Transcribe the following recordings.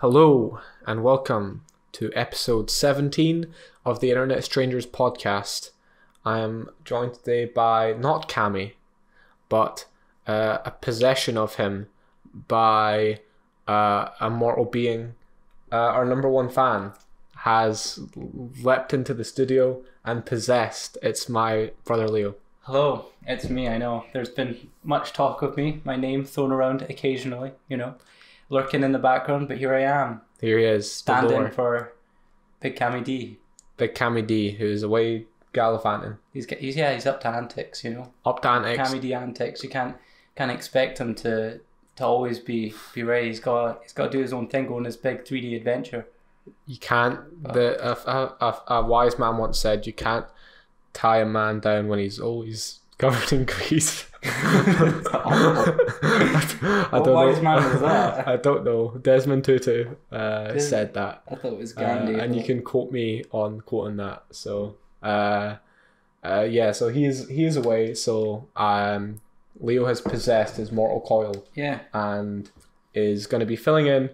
Hello and welcome to episode 17 of the Internet Strangers podcast. I am joined today by not Cammy, but uh, a possession of him by uh, a mortal being. Uh, our number one fan has leapt into the studio and possessed. It's my brother Leo. Hello, it's me. I know there's been much talk of me, my name thrown around occasionally, you know, lurking in the background, but here I am, Here he is, standing for Big Cammy D. Big Cammy D, who's away gallivanting. He's, he's yeah, he's up to antics, you know, Up to antics. Cammy D antics. You can't can't expect him to to always be be ready. He's got he's got to do his own thing, go on his big 3D adventure. You can't. The a, a, a, a wise man once said, "You can't tie a man down when he's always covered in grease." I What wise man was that? I don't know. Desmond Tutu uh, Des- said that, I thought it was uh, Gandhi. and you can quote me on quoting that. So, uh, uh, yeah. So he is he is away. So um, Leo has possessed his mortal coil yeah, and is going to be filling in.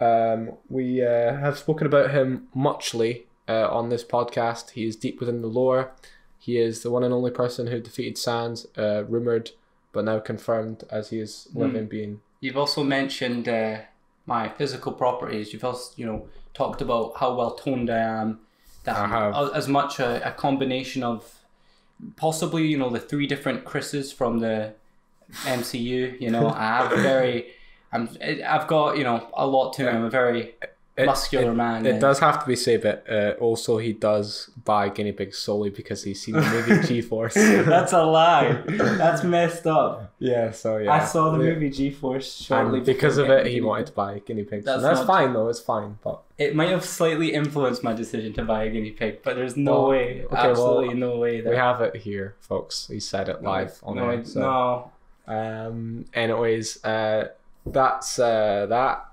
Um, we uh, have spoken about him muchly uh, on this podcast. He is deep within the lore. He is the one and only person who defeated Sans, uh, rumored but now confirmed as he is living being. You've also mentioned uh, my physical properties. You've also, you know, talked about how well toned I am. That I I'm have. as much a, a combination of possibly, you know, the three different Chris's from the MCU. You know, I have very, I'm, I've got, you know, a lot to me. I'm a very It- muscular man. It and- does have to be said, but uh, also he does buy guinea pigs solely because he's seen the movie G Force. That's a lie. That's messed up. yeah, so yeah. I saw the Yeah. movie G Force shortly And because of it, he wanted to buy guinea pigs. That's that's fine though. It's fine, but It might have slightly influenced my decision to buy a guinea pig, but there's no Well, way, okay, well, absolutely no way that we have it here, folks. He said it live on no. So. no. Um. Anyways, uh, that's uh, that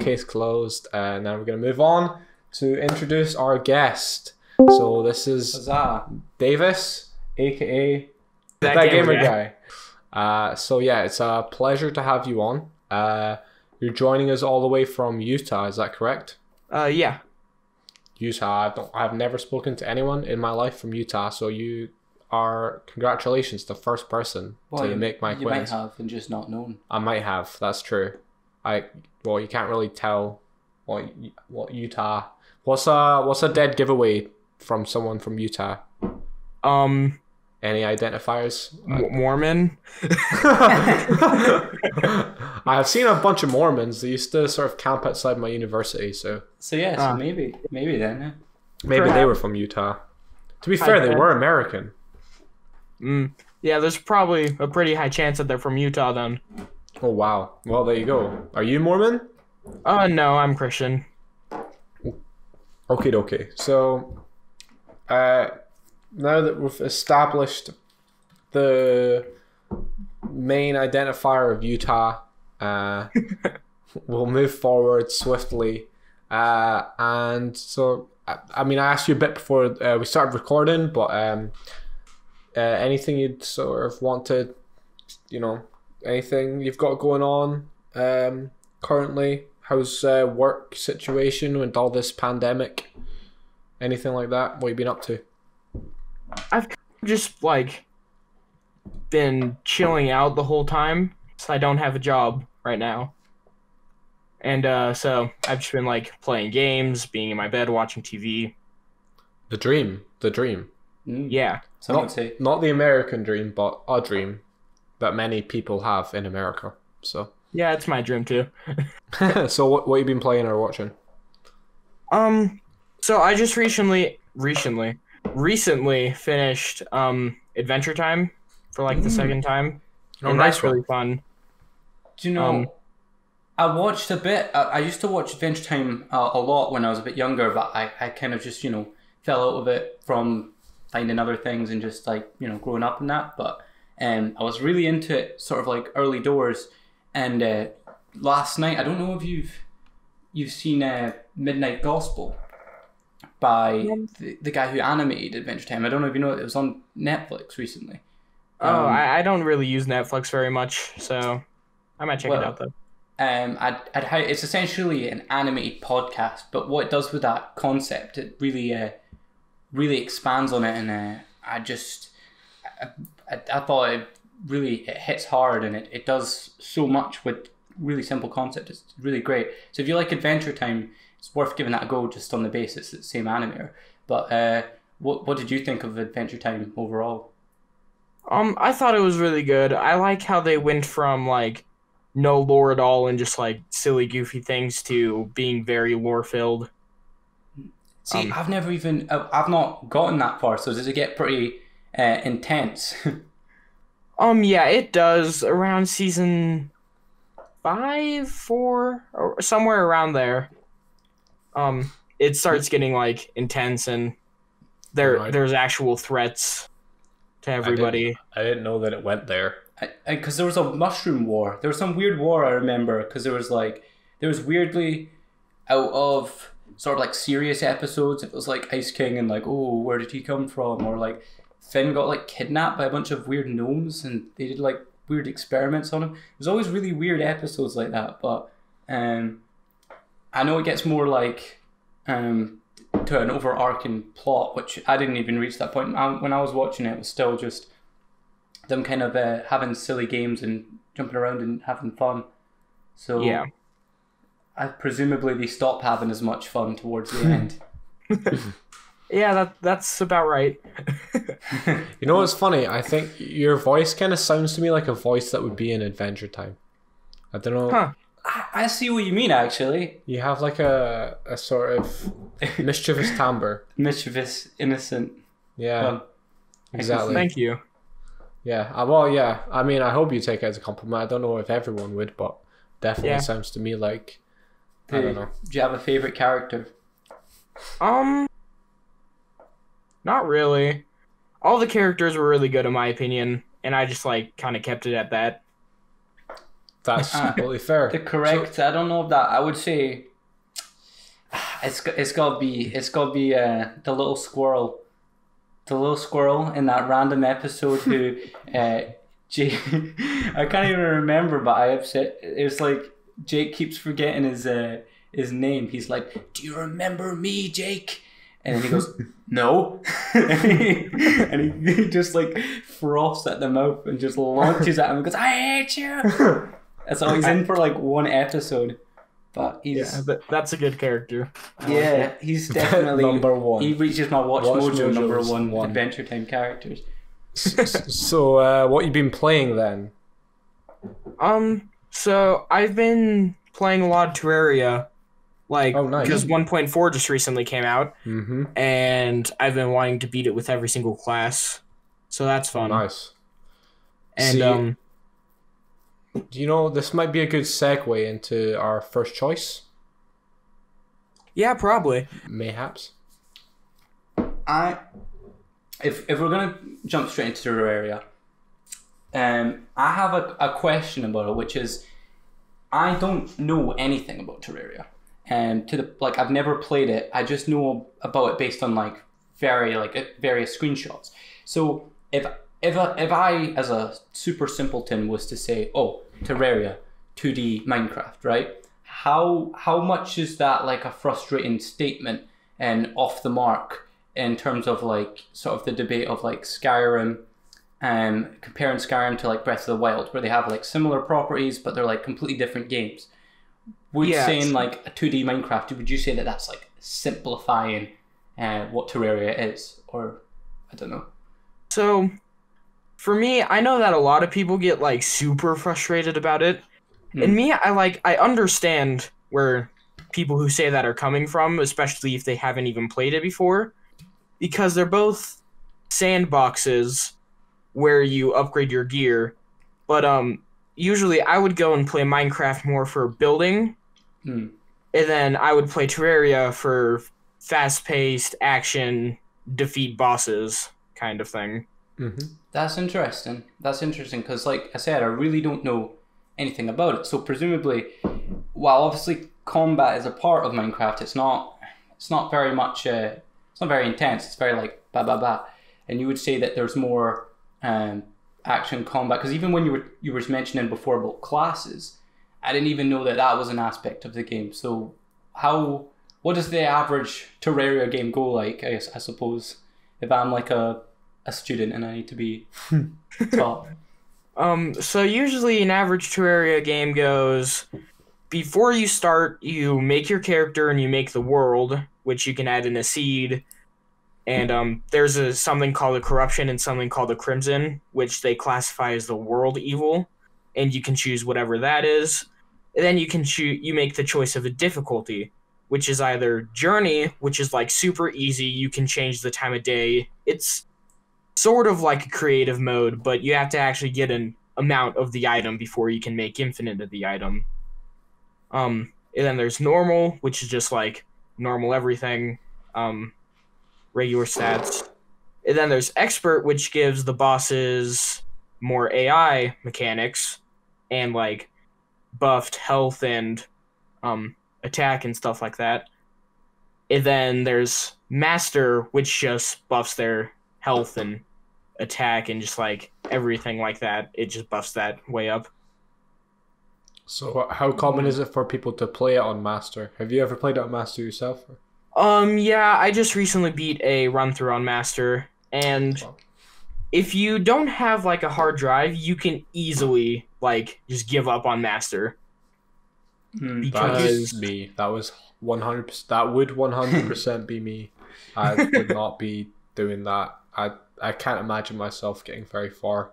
case closed. Uh, now we're gonna move on to introduce our guest. So this is Huzzah. Davis, aka That that, gamer gamer guy. Uh, so yeah, it's a pleasure to have you on. Uh, you're joining us all the way from Utah. Is that correct? Uh, yeah. Utah. I don't, I've never spoken to anyone in my life from Utah. So you are congratulations, the first person Well, to you- make my quiz. You might have and just not known. I might have. That's true. I well, you can't really tell what what Utah. What's a what's a dead giveaway from someone from Utah? Um, Any identifiers? M- Mormon. I have seen a bunch of Mormons. They used to sort of camp outside my university, so So yeah, so Ah. maybe, maybe then. eh? maybe they were from Utah. To be fair, they were American. Mm. Yeah, there's probably a pretty high chance that they're from Utah then. Oh wow. Well, there you go. Are you Mormon? Uh, no, I'm Christian. Okay, okay. So, uh, now that we've established the main identifier of Utah, uh, we'll move forward swiftly. Uh, and so, I, I mean, I asked you a bit before uh, we started recording, but um, uh, anything you'd sort of want to, you know, anything you've got going on um, currently? How's uh, work situation with all this pandemic? Anything like that? What you been up to? I've just like been chilling out the whole time, so I don't have a job right now. And uh, so I've just been like playing games, being in my bed, watching TV. The dream, the dream. Mm. Yeah. Not, not the American dream, but a dream that many people have in America. So, Yeah, it's my dream too. so what what you been playing or watching? Um, so I just recently, recently, recently finished um Adventure Time for like the Mm. second time, Oh, and nice that's one. really fun. Do you know? Um, I watched a bit. I, I used to watch Adventure Time uh, a lot when I was a bit younger, but I, I kind of just you know fell out of it from finding other things and just like you know growing up and that. But um, I was really into it, sort of like early doors. And uh, last night, I don't know if you've you've seen uh, Midnight Gospel by the, the guy who animated Adventure Time. I don't know if you know it. It was on Netflix recently. Oh, Um, I, I don't really use Netflix very much, so I might check well, it out though. um, I'd, I'd it's essentially an animated podcast, but what it does with that concept, it really, uh, really expands on it, and uh, I just, I, I, thought it really it hits hard, and it, it does so much with really simple concept. It's really great. So if you like Adventure Time, it's worth giving that a go just on the basis it's the same animator. But uh, what what did you think of Adventure Time overall? Um, I thought it was really good. I like how they went from like no lore at all and just like silly, goofy things to being very lore filled. See, Um, I've never even I've not gotten that far. So does it get pretty uh, intense? Um, yeah, it does around season five, four, or somewhere around there. Um, it starts getting like intense and there Right. there's actual threats to everybody. I didn't know that it went there. because there was a mushroom war. There was some weird war I remember because there was like there was weirdly out of sort of like serious episodes. It was like Ice King and like oh where did he come from or like Finn got like kidnapped by a bunch of weird gnomes and they did like weird experiments on him. There's always really weird episodes like that, but um, I know it gets more like um to an overarching plot, which I didn't even reach that point. I, when I was watching it, it was still just them kind of uh, having silly games and jumping around and having fun. So Yeah. I presumably they stop having as much fun towards the end. Yeah, that that's about right. You know what's funny? I think your voice kind of sounds to me like a voice that would be in Adventure Time. I don't know. Huh. I, I see what you mean. Actually, You have like a a sort of mischievous timbre. mischievous, innocent. Yeah, fun. exactly. Thank you. Yeah. Uh, well, yeah. I mean, I hope you take it as a compliment. I don't know if everyone would, but definitely Yeah. sounds to me like I don't know. Do you have a favorite character? Um, not really. All the characters were really good in my opinion, and I just like kind of kept it at that. That's Ah, completely fair. The correct. I don't know if that. I would say it's go- it's got to be it's got to be uh, the little squirrel, the little squirrel in that random episode who, uh, Jake. I can't even remember, but I upset. It's like Jake keeps forgetting his uh, his name. He's like, "Do you remember me, Jake?" And then he goes, "No," and, he, and he, he just like froths at the mouth and just launches at him and goes, "I hate you." And so he's in for like one episode, but he's Yeah, but that's a good character. I yeah, it. he's definitely Number one. He reaches my Watch, Watch Mojo number one, one. Adventure Time characters. S- s- so, uh, what you been playing then? Um, so I've been playing a lot of Terraria, like Oh, nice. because 1.4 just recently came out, Mm-hmm. and I've been wanting to beat it with every single class, so that's fun. Nice. And See- um, Do you know this might be a good segue into our first choice, yeah, probably. mayhaps? I, if if we're gonna jump straight into Terraria, um, I have a, a question about it, which is, I don't know anything about Terraria, and to the like I've never played it. I just know about it based on like very like various screenshots. So if if I, if I as a super simpleton was to say, oh, Terraria, two D Minecraft, right? How how much is that like a frustrating statement and off the mark in terms of like sort of the debate of like Skyrim and comparing Skyrim to like Breath of the Wild, where they have like similar properties but they're like completely different games. Would Yeah, saying like a two D Minecraft, would you say that that's like simplifying uh, what Terraria is, or I don't know. So, for me, I know that a lot of people get like super frustrated about it. Hmm. And me, I like I understand where people who say that are coming from, especially if they haven't even played it before, because they're both sandboxes where you upgrade your gear. But um usually I would go and play Minecraft more for building, Hmm. and then I would play Terraria for fast-paced action, defeat bosses kind of thing. Mm-hmm. That's interesting. That's interesting because, like I said, I really don't know anything about it. So presumably, while obviously combat is a part of Minecraft, it's not. It's not very much. Uh, it's not very intense. It's very like ba ba ba. And you would say that there's more um, action combat because even when you were you were mentioning before about classes, I didn't even know that that was an aspect of the game. So how what does the average Terraria game go like? I, I suppose if I'm like a a student and I need to be taught. Um, so usually an average Terraria game goes before you start, you make your character and you make the world, which you can add in a seed. And um, there's a something called a corruption and something called a crimson, which they classify as the world evil, and you can choose whatever that is. Then you can choose. You make the choice of a difficulty, which is either journey, which is like super easy. You can change the time of day. It's sort of like a creative mode, but you have to actually get an amount of the item before you can make infinite of the item. Um, and then there's normal, which is just like normal everything, um, regular stats. And then there's expert, which gives the bosses more AI mechanics and like buffed health and um, attack and stuff like that. And then there's master, which just buffs their health and attack and just like everything like that. It just buffs that way up. So, how common is it for people to play it on Master? Have you ever played it on Master yourself? Um, yeah, I just recently beat a run through on Master, and if you don't have like a hard drive, you can easily like just give up on Master Hmm. because That's me. That was one hundred. percent That would one hundred percent be me. I would not be doing that. I I can't imagine myself getting very far.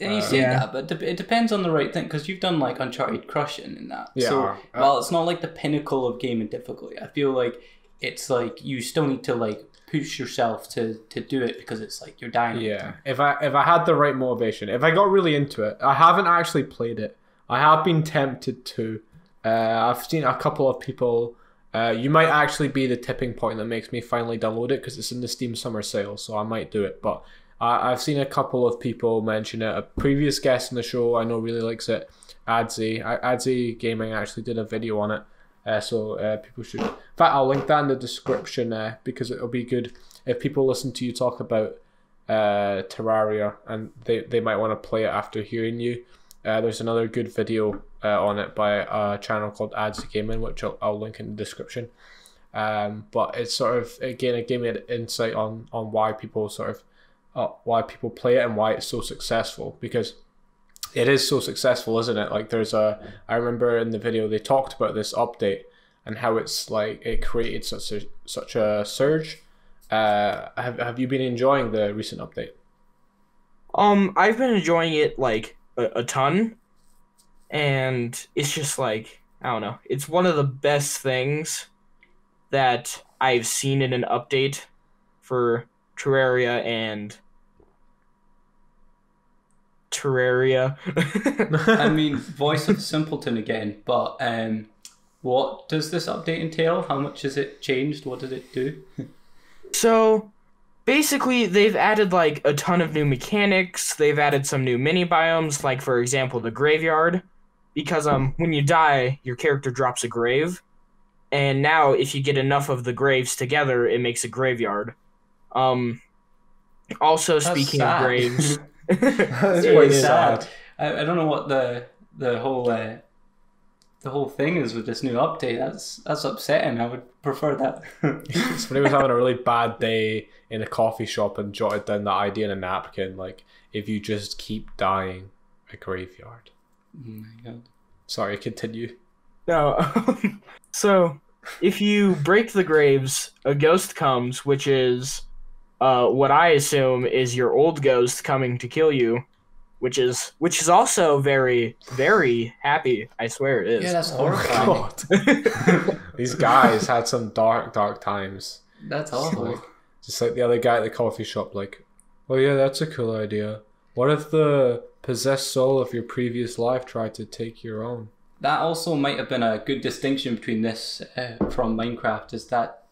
And you Uh, say Yeah. that, but de- it depends on the right thing because you've done like Uncharted Crushing and that. Yeah, So uh, while it's not like the pinnacle of gaming difficulty, I feel like it's like you still need to like push yourself to to do it because it's like you're dying. Yeah, if I if I had the right motivation, if I got really into it, I haven't actually played it. I have been tempted to. Uh, I've seen a couple of people. Uh, you might actually be the tipping point that makes me finally download it because it's in the Steam Summer Sale, so I might do it. But I I've seen a couple of people mention it. A previous guest in the show I know really likes it. Adzi, Adzi Gaming actually did a video on it, uh, so uh, people should. In fact, I'll link that in the description uh, because it'll be good if people listen to you talk about uh, Terraria, and they, they might want to play it after hearing you. Uh, there's another good video uh, on it by a channel called Adzi Gaming, which I'll, I'll link in the description. Um, but it's sort of again it gave me an insight on on why people sort of uh, why people play it and why it's so successful because it is so successful, isn't it? Like there's a I remember in the video they talked about this update and how it's like it created such a such a surge. Uh, have have you been enjoying the recent update? Um, I've been enjoying it like a, a ton, and it's just like I don't know. It's one of the best things that I've seen in an update for Terraria and Terraria. I mean, voice of simpleton again, but um, what does this update entail? How much has it changed? What did it do? So basically they've added like a ton of new mechanics. They've added some new mini biomes, like for example the graveyard. Because um when you die, your character drops a grave. And now if you get enough of the graves together, it makes a graveyard. Um also That's speaking sad. of graves. That's It quite is sad. I, I don't know what the the whole uh, the whole thing is with this new update. That's that's upsetting. I would prefer that. Somebody was having a really bad day in a coffee shop and jotted down that idea in a napkin, like if you just keep dying, a graveyard. oh my god. Sorry, continue. No. so, if you break the graves, a ghost comes, which is uh, what I assume is your old ghost coming to kill you, which is which is also very very happy. I swear it is. Yeah, that's Oh horrifying. god. These guys had some dark, dark times. That's awful. Just like the other guy at the coffee shop, like, oh yeah, that's a cool idea. What if the possessed soul of your previous life tried to take your own? That also might have been a good distinction between this uh, from Minecraft. Is that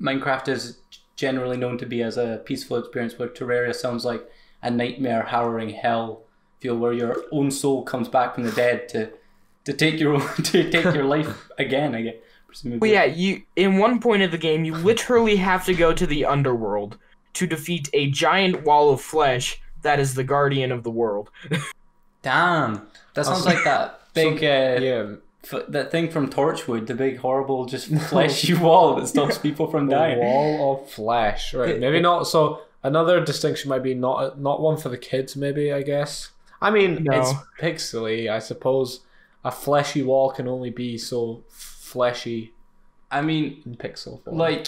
Minecraft is generally known to be as a peaceful experience, where Terraria sounds like a nightmare, harrowing hell feel, where your own soul comes back from the dead to to take your own, to take your life again. I guess. Presumably. Well, yeah, you in one point of the game, you literally have to go to the underworld to defeat a giant wall of flesh that is the guardian of the world. Damn, that sounds like that big uh, Yeah, f- that thing from Torchwood, the big horrible just fleshy wall that stops people from the dying. wall of flesh. Right, It- maybe not. So another distinction might be not not one for the kids. Maybe I guess. I mean, No. it's pixely. I suppose a fleshy wall can only be so fleshy I mean, in pixel form. like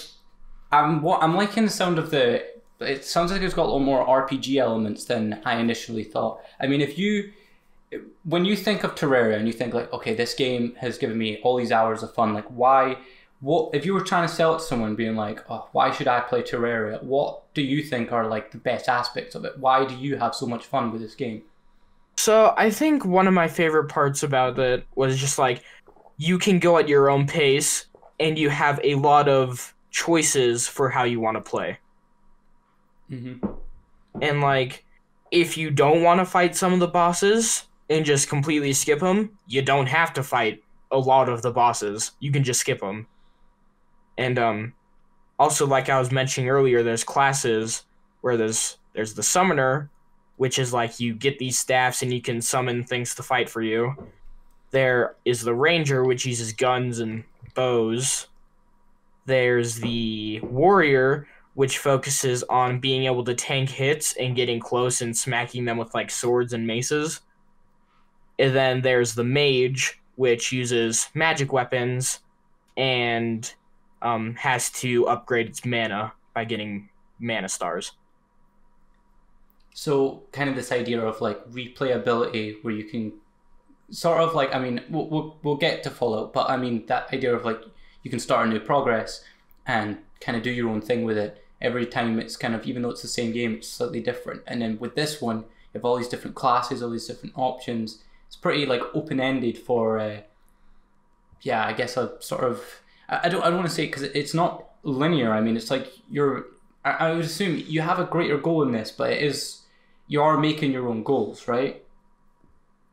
I'm what I'm liking the sound of the. It sounds like it's got a lot more RPG elements than I initially thought. I mean, if you when you think of Terraria and you think like, okay, this game has given me all these hours of fun, like why? What if you were trying to sell it to someone, being like, oh, why should I play Terraria? What do you think are like the best aspects of it? Why do you have so much fun with this game? So I think one of my favorite parts about it was just like you can go at your own pace and you have a lot of choices for how you want to play. Mm-hmm. And like if you don't want to fight some of the bosses and just completely skip them, you don't have to fight a lot of the bosses. You can just skip them. And um also like I was mentioning earlier there's classes where there's there's the summoner which is like you get these staffs and you can summon things to fight for you. There is the ranger which uses guns and bows. There's the warrior which focuses on being able to tank hits and getting close and smacking them with like swords and maces. And then there's the mage, which uses magic weapons and um, has to upgrade its mana by getting mana stars. So, kind of this idea of like replayability, where you can sort of like, I mean, we'll, we'll, we'll get to Fallout, but I mean, that idea of like you can start a new progress and kind of do your own thing with it. Every time it's kind of, even though it's the same game, it's slightly different. And then with this one, you have all these different classes, all these different options. It's pretty like open ended for, uh, yeah, I guess a sort of, I, I don't, I don't want to say because it's not linear. I mean, it's like you're, I, I would assume you have a greater goal in this, but it is you are making your own goals, right?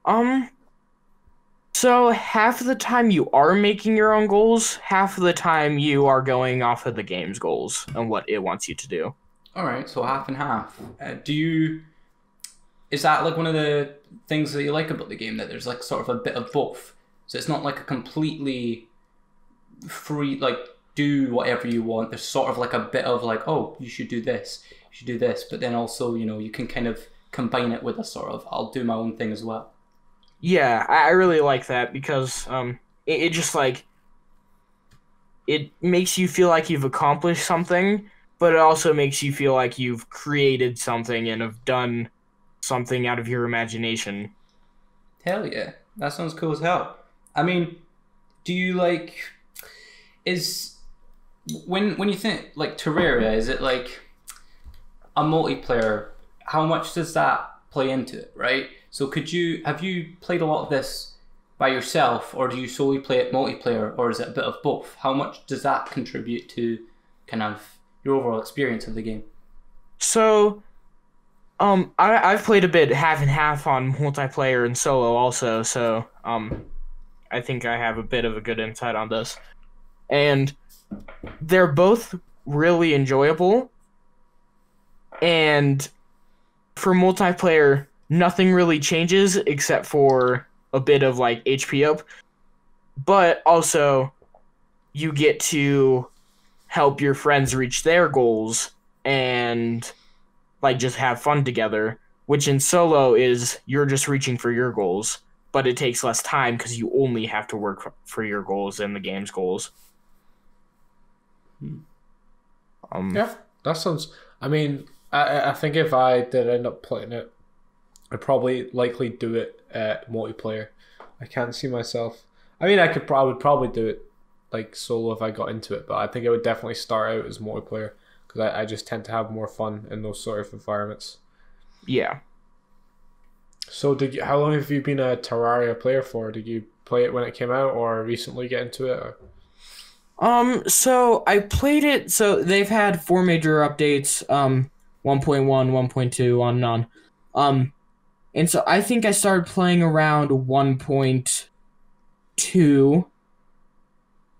Um, so half of the time you are making your own goals, half of the time you are going off of the game's goals and what it wants you to do. All right, so half and half. Uh, do you? Is that like one of the things that you like about the game that there's like sort of a bit of both? So it's not like a completely free like do whatever you want. There's sort of like a bit of like oh you should do this, you should do this, but then also you know you can kind of combine it with a sort of I'll do my own thing as well. Yeah, I, really like that because um, it, it just like it makes you feel like you've accomplished something, but it also makes you feel like you've created something and have done something out of your imagination. Hell yeah, that sounds cool as hell. I mean, do you like is when when you think like Terraria, is it like a multiplayer? How much does that play into it, right? So could you have you played a lot of this by yourself, or do you solely play it multiplayer, or is it a bit of both? How much does that contribute to kind of your overall experience of the game? So, um, I I've played a bit half and half on multiplayer and solo also. So, um, I think I have a bit of a good insight on this, and they're both really enjoyable. And for multiplayer, nothing really changes except for a bit of like HP up, but also you get to help your friends reach their goals and like just have fun together which in solo is you're just reaching for your goals but it takes less time because you only have to work for your goals and the game's goals um, Yeah, that sounds. I mean, I- I I think if I did end up playing it, I'd probably likely do it uh, multiplayer. I can't see myself. I mean, I could probably probably do it like solo if I got into it, but I think it would definitely start out as multiplayer because I, I just tend to have more fun in those sort of environments. yeah So, did you, how long have you been a Terraria player for? Did you play it when it came out, or recently get into it? Or? Um, so I played it. So they've had four major updates. Um, 1.1, 1.2, on and on. Um, and so I think I started playing around 1.2.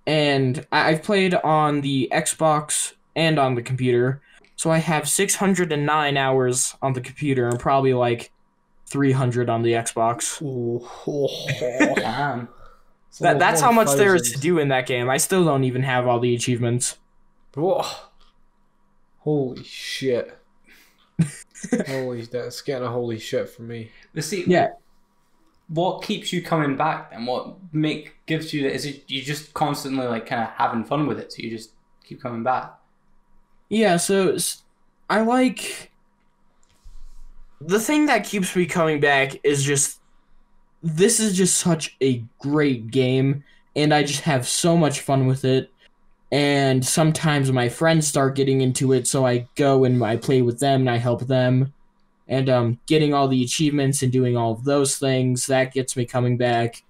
And I- I've played on the Xbox and on the computer. So I have 609 hours on the computer and probably like 300 on the Xbox. Damn. That, that's how much there is to do in that game. I still don't even have all the achievements. Whoa. Holy shit. holy, that's getting a holy shit for me. But see, Yeah. what keeps you coming back and what make gives you that is it you just constantly like kind of having fun with it so you just keep coming back Yeah, so I like the thing that keeps me coming back is just this is just such a great game and I just have so much fun with it. And sometimes my friends start getting into it, so I go and I play with them and I help them. And um getting all the achievements and doing all of those things, that gets me coming back.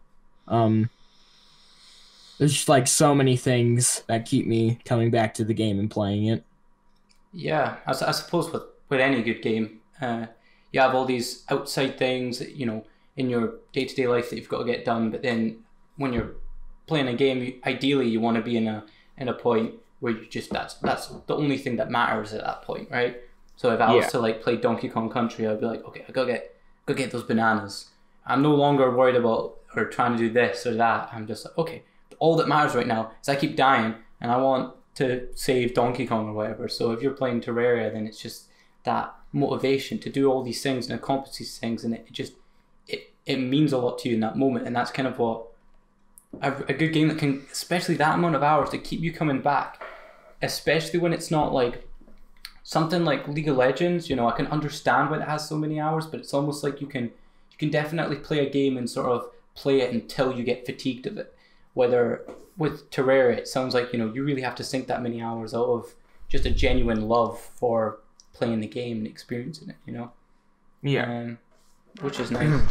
Um there's just like so many things that keep me coming back to the game and playing it. Yeah i suppose with with any good game uh, you have all these outside things that, you know in your day-to-day life that you've got to get done but then when you're playing a game you, ideally you want to be in a in a point where you just that's that's the only thing that matters at that point right? So if i was Yeah. to like play donkey kong country i'd be like okay i gotta get gotta get those bananas. I'm no longer worried about or trying to do this or that. I'm just like okay all that matters right now is i keep dying and i want to save donkey kong or whatever. So if you're playing terraria then it's just that motivation to do all these things and accomplish these things and it just it, it means a lot to you in that moment. And that's kind of what a, a good game that can especially that amount of hours to keep you coming back especially when it's not like something like league of legends you know i can understand why it has so many hours but it's almost like you can you can definitely play a game and sort of play it until you get fatigued of it whether with terraria it sounds like you know you really have to sink that many hours out of just a genuine love for playing the game and experiencing it you know? Um, which is nice.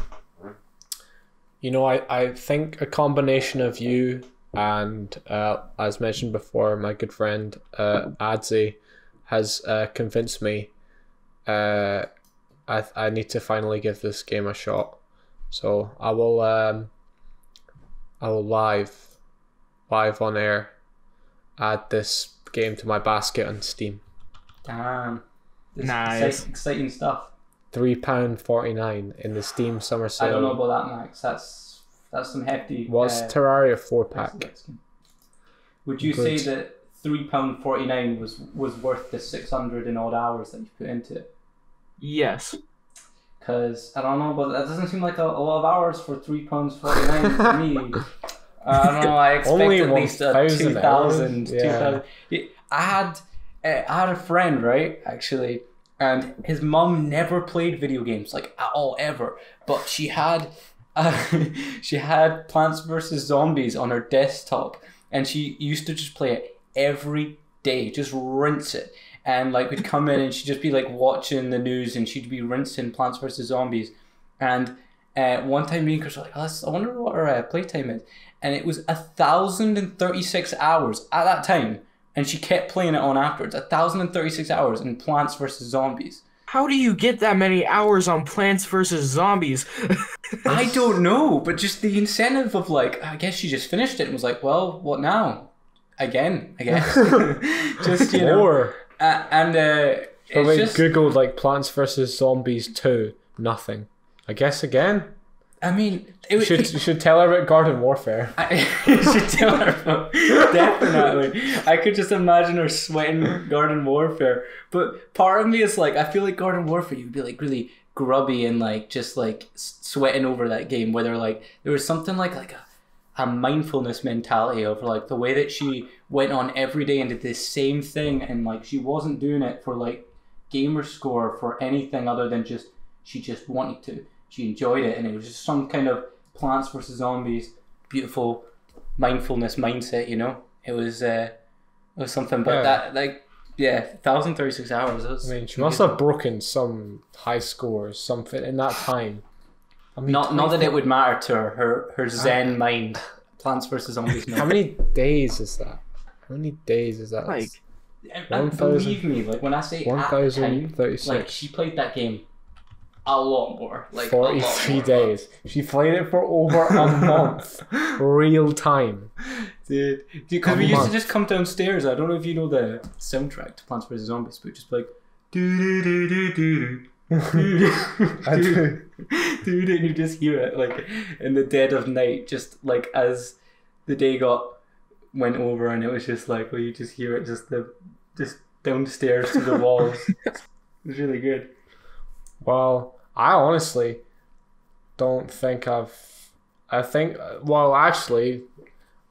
You know, I, I think a combination of you and, uh, as mentioned before, my good friend uh, Adzi has uh, convinced me uh, I, I need to finally give this game a shot. So I will um, I will live live on air add this game to my basket on Steam. Damn. This is Nice. exciting, exciting stuff. Three pound forty nine in the Steam summer sale. I don't know about that, Max. That's that's some hefty. What's uh, Terraria four price pack? Would you Good. say that three pound forty nine was was worth the six hundred and odd hours that you put into it? Yes. Because I don't know, but that doesn't seem like a, a lot of hours for three pounds forty nine to me. I don't know. I expect Only at least a 1,000 two thousand. Yeah. I had uh, I had a friend right actually, and his mum never played video games like at all ever. But she had uh, she had Plants vs Zombies on her desktop, and she used to just play it every day, just rinse it. And like we'd come in and she'd just be like watching the news and she'd be rinsing Plants vs Zombies. And uh, one time me and Chris were like, oh, I wonder what her uh, playtime is. And it was a thousand and thirty six hours at that time. And she kept playing it on afterwards. A thousand and thirty six hours in Plants vs Zombies. How do you get that many hours on Plants vs Zombies? I don't know, but just the incentive of like, I guess she just finished it and was like, well, what now? Again, I guess. just you know, Or uh, and uh, it's probably just. googled like Plants vs Zombies two. Nothing. I guess again. I mean, it was. Should should tell her about Garden Warfare. I should tell her. about- Definitely, I could just imagine her sweating Garden Warfare. But part of me is like, I feel like Garden Warfare, you'd be like really grubby and like just like sweating over that game. Whether like there was something like like a, a mindfulness mentality of like the way that she went on every day and did the same thing, and like she wasn't doing it for like gamer score for anything other than just she just wanted to. She enjoyed it, and it was just some kind of Plants vs Zombies, beautiful mindfulness mindset. You know, it was uh, it was something. But Yeah. that like yeah, thousand thirty six hours. That was I mean, she must have broken some high scores, something in that time. I mean, not not that it would matter to her her, her ah. Zen mind. Plants vs Zombies. No. How many days is that? How many days is that? like, And, and 1,000 believe me, like when I say at one the thousand time, thirty-six. like she played that game a lot more. Like 43 more. days. She played it for over a month. Real time. Dude, because A we used to just come downstairs. I don't know if you know the soundtrack to Plants vs Zombies, but just like do do do do do dude, do. dude, and you just hear it like in the dead of night, just like as the day got went over, and it was just like, well, you just hear it just the just downstairs to the walls. it was really good. Well, I honestly don't think I've. I think. Well, actually,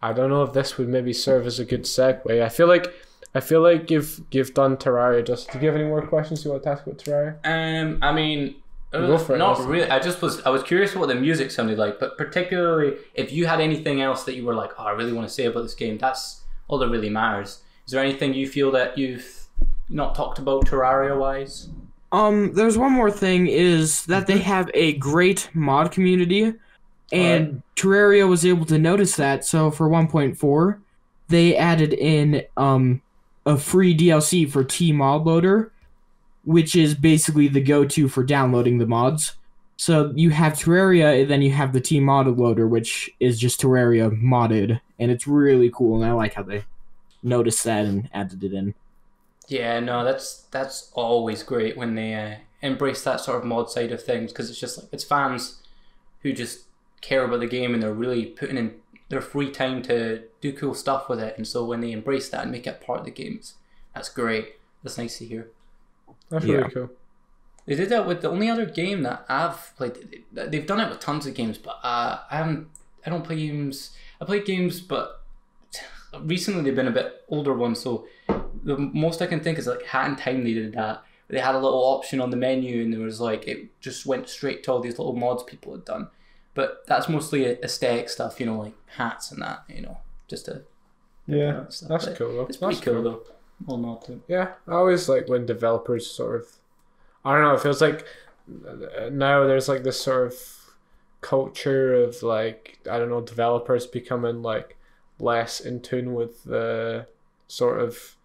I don't know if this would maybe serve as a good segue. I feel like. I feel like you've you've done Terraria. Just do you have any more questions you want to ask about Terraria? Um, I mean, uh, Go for it, not listen. really. I just was I was curious what the music sounded like, but particularly if you had anything else that you were like, oh, I really want to say about this game. That's all that really matters. Is there anything you feel that you've not talked about Terraria wise? Um, there's one more thing is that they have a great mod community, and Terraria was able to notice that. So for 1.4, they added in um a free DLC for T Mod Loader, which is basically the go-to for downloading the mods. So you have Terraria, and then you have the T Mod Loader, which is just Terraria modded, and it's really cool. And I like how they noticed that and added it in. Yeah, no, that's that's always great when they uh, embrace that sort of mod side of things because it's just like it's fans who just care about the game and they're really putting in their free time to do cool stuff with it. And so when they embrace that and make it part of the games, that's great. That's nice to hear. That's Yeah. really cool. They did that with the only other game that I've played. They've done it with tons of games, but uh, I haven't. I don't play games. I play games, but recently they've been a bit older ones. So the most I can think is like Hat in Time. They did that. They had a little option on the menu, and there was like it just went straight to all these little mods people had done. But that's mostly aesthetic stuff, you know, like hats and that, you know, just to Yeah, that that's But cool. Though. It's pretty That's cool though. All not to. Yeah, I always like when developers sort of, I don't know, it feels like uh, now there's like this sort of culture of like I don't know developers becoming like less in tune with the sort of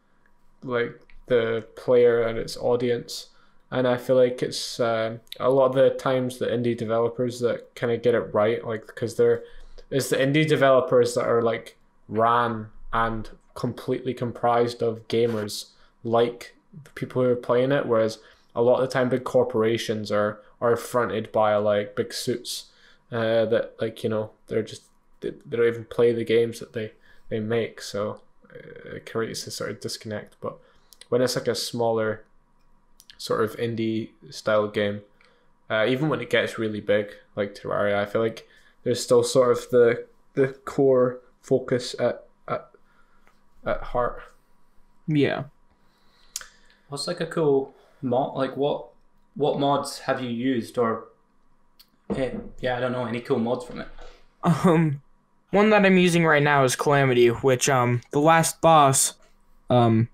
like the player and its audience. And I feel like it's uh, a lot of the times the indie developers that kind of get it right, like because they're it's the indie developers that are like ran and completely comprised of gamers like the people who are playing it, whereas a lot of the time big corporations are are fronted by like big suits uh, that like you know they're just they, they don't even play the games that they they make, so uh, it creates a sort of disconnect. But when it's like a smaller sort of indie style game, uh, even when it gets really big like Terraria, I feel like there's still sort of the the core focus at at at heart. Yeah. What's like a cool mod? Like what what mods have you used or? Yeah, yeah, I don't know any cool mods from it. Um, one that I'm using right now is Calamity, which um the last boss, um,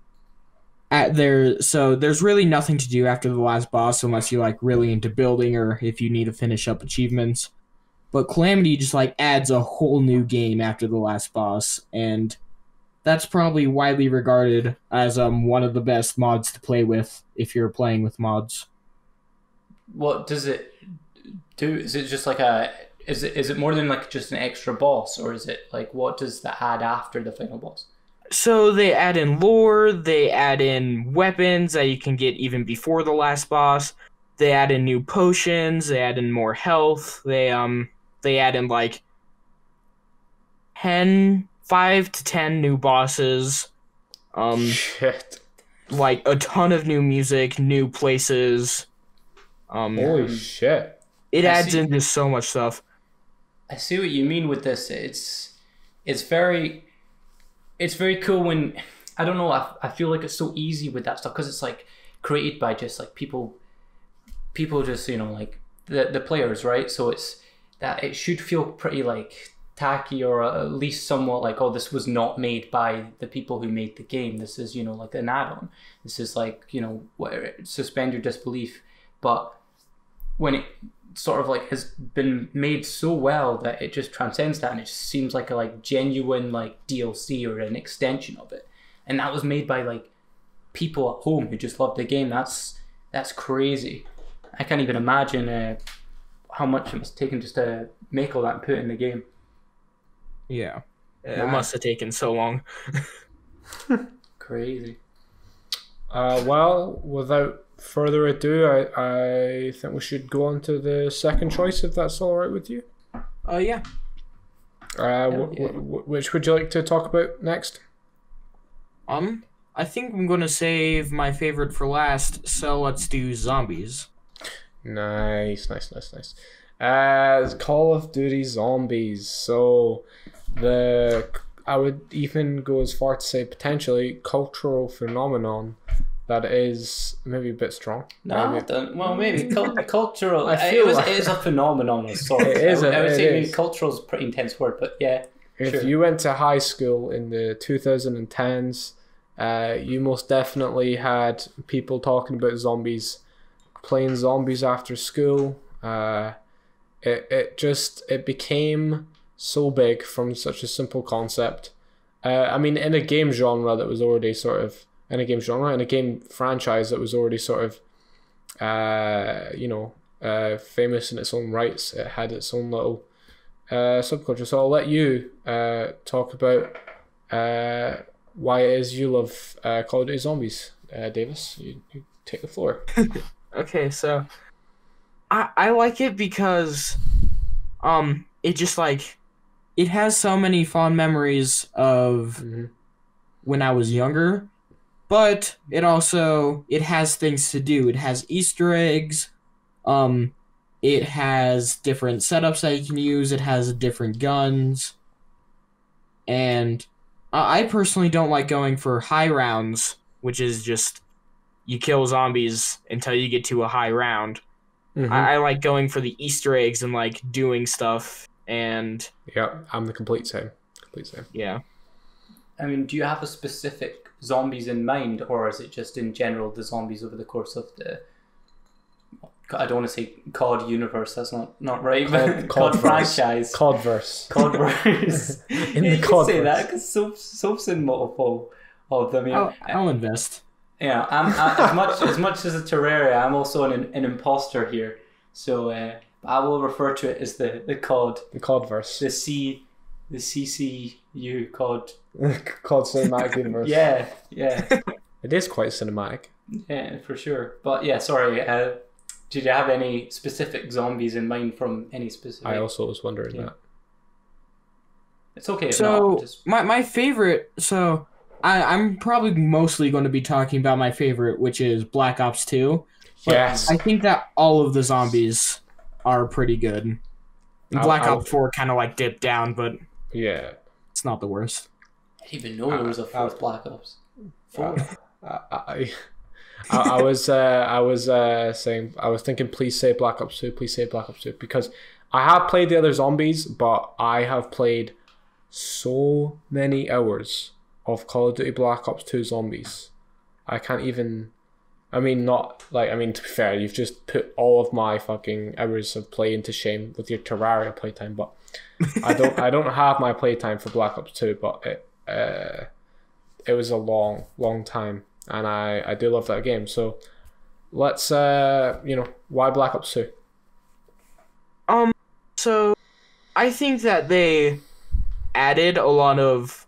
at there. So there's really nothing to do after the last boss unless you're like really into building or if you need to finish up achievements. But Calamity just like adds a whole new game after the last boss, and that's probably widely regarded as um one of the best mods to play with if you're playing with mods. What does it do? Is it just like a? Is it is it more than like just an extra boss, or is it like what does that add after the final boss? So they add in lore, they add in weapons that you can get even before the last boss. They add in new potions, they add in more health, they um they add in like 10 5 to 10 new bosses. Um Shit! like a ton of new music, new places. Um Holy Um, shit! it I adds see. into so much stuff. I see what you mean with this. It's it's very it's very cool when I don't know. I, I feel like it's so easy with that stuff because it's like created by just like people people just you know like the the players right. So it's that it should feel pretty like tacky or at least somewhat like oh this was not made by the people who made the game. This is you know like an add-on. This is like you know suspend your disbelief. But when it sort of like has been made so well that it just transcends that and it just seems like a like genuine like DLC or an extension of it. And that was made by like people at home who just loved the game. That's that's crazy. I can't even imagine uh, how much it must have taken just to make all that and put in the game. Yeah. It Nah. must have taken so long. Crazy. Uh, well, without further ado, I, I think we should go on to the second choice, if that's all right with you. Uh, yeah. Uh, yeah. wh- which would you like to talk about next? Um, I think I'm gonna save my favorite for last. So let's do zombies. Nice, nice, nice, nice. Uh, Call of Duty Zombies. So, the I would even go as far to say potentially cultural phenomenon that is maybe a bit strong. No, Maybe- don't- well, maybe cul- cultural. I I feel it, was, like- it is a phenomenon of sorts. It is I, a- I would say maybe cultural is a pretty intense word, but yeah. If Sure. you went to high school in the 2010s, uh, you most definitely had people talking about zombies, playing zombies after school. Uh, it, it just it became so big from such a simple concept. Uh, I mean, in a game genre that was already sort of in a game genre in a game franchise that was already sort of, uh, you know, uh, famous in its own rights. It had its own little uh, subculture. So I'll let you uh, talk about uh, why it is you love uh, Call of Duty Zombies, uh, Davis. You, you take the floor. Okay, so I I like it because um it just like it has so many fond memories of Mhm. when I was younger, but it also it has things to do. It has Easter eggs. Um it has different setups that you can use. It has different guns. And I I personally don't like going for high rounds, which is just you kill zombies until you get to a high round. Mhm. I, I like going for the Easter eggs and like doing stuff and yeah, I'm the complete same. Complete same. yeah. I mean, do you have a specific zombies in mind, or is it just in general the zombies over the course of the? I don't want to say COD universe. That's not not right. COD- but COD, verse. COD franchise. Codverse. Codverse. In yeah, the you can say that because soap's, soap's in multiple of them. Yeah, I'll, I'll invest. yeah. I'm, I, as much as much as a Terraria, I'm also an an imposter here. So uh, I will refer to it as the the COD, The Codverse. the C, the CCU COD. COD Cinematic Universe. Yeah, yeah. It is quite cinematic. Yeah, for sure. But yeah, sorry. Uh, did you have any specific zombies in mind from any specific? I also was wondering Yeah. that. It's okay. If So not, just my my favorite. So I I'm probably mostly going to be talking about my favorite, which is Black Ops Two. Yes. I think that all of the zombies are pretty good. I'll- Black I'll- Ops Four kind of like dipped down, but Yeah. It's not the worst. I didn't even know there was a Uh, fourth Black Ops. Four. I, I, I, I was uh, I was uh, saying I was thinking please say Black Ops 2 please say Black Ops 2 because I have played the other zombies but I have played so many hours of Call of Duty Black Ops 2 zombies I can't even I mean not like I mean to be fair you've just put all of my fucking hours of play into shame with your Terraria playtime but I don't I don't have my playtime for Black Ops 2 but it uh it was a long, long time, and I I do love that game. So let's uh you know why Black Ops Two? Um, so I think that they added a lot of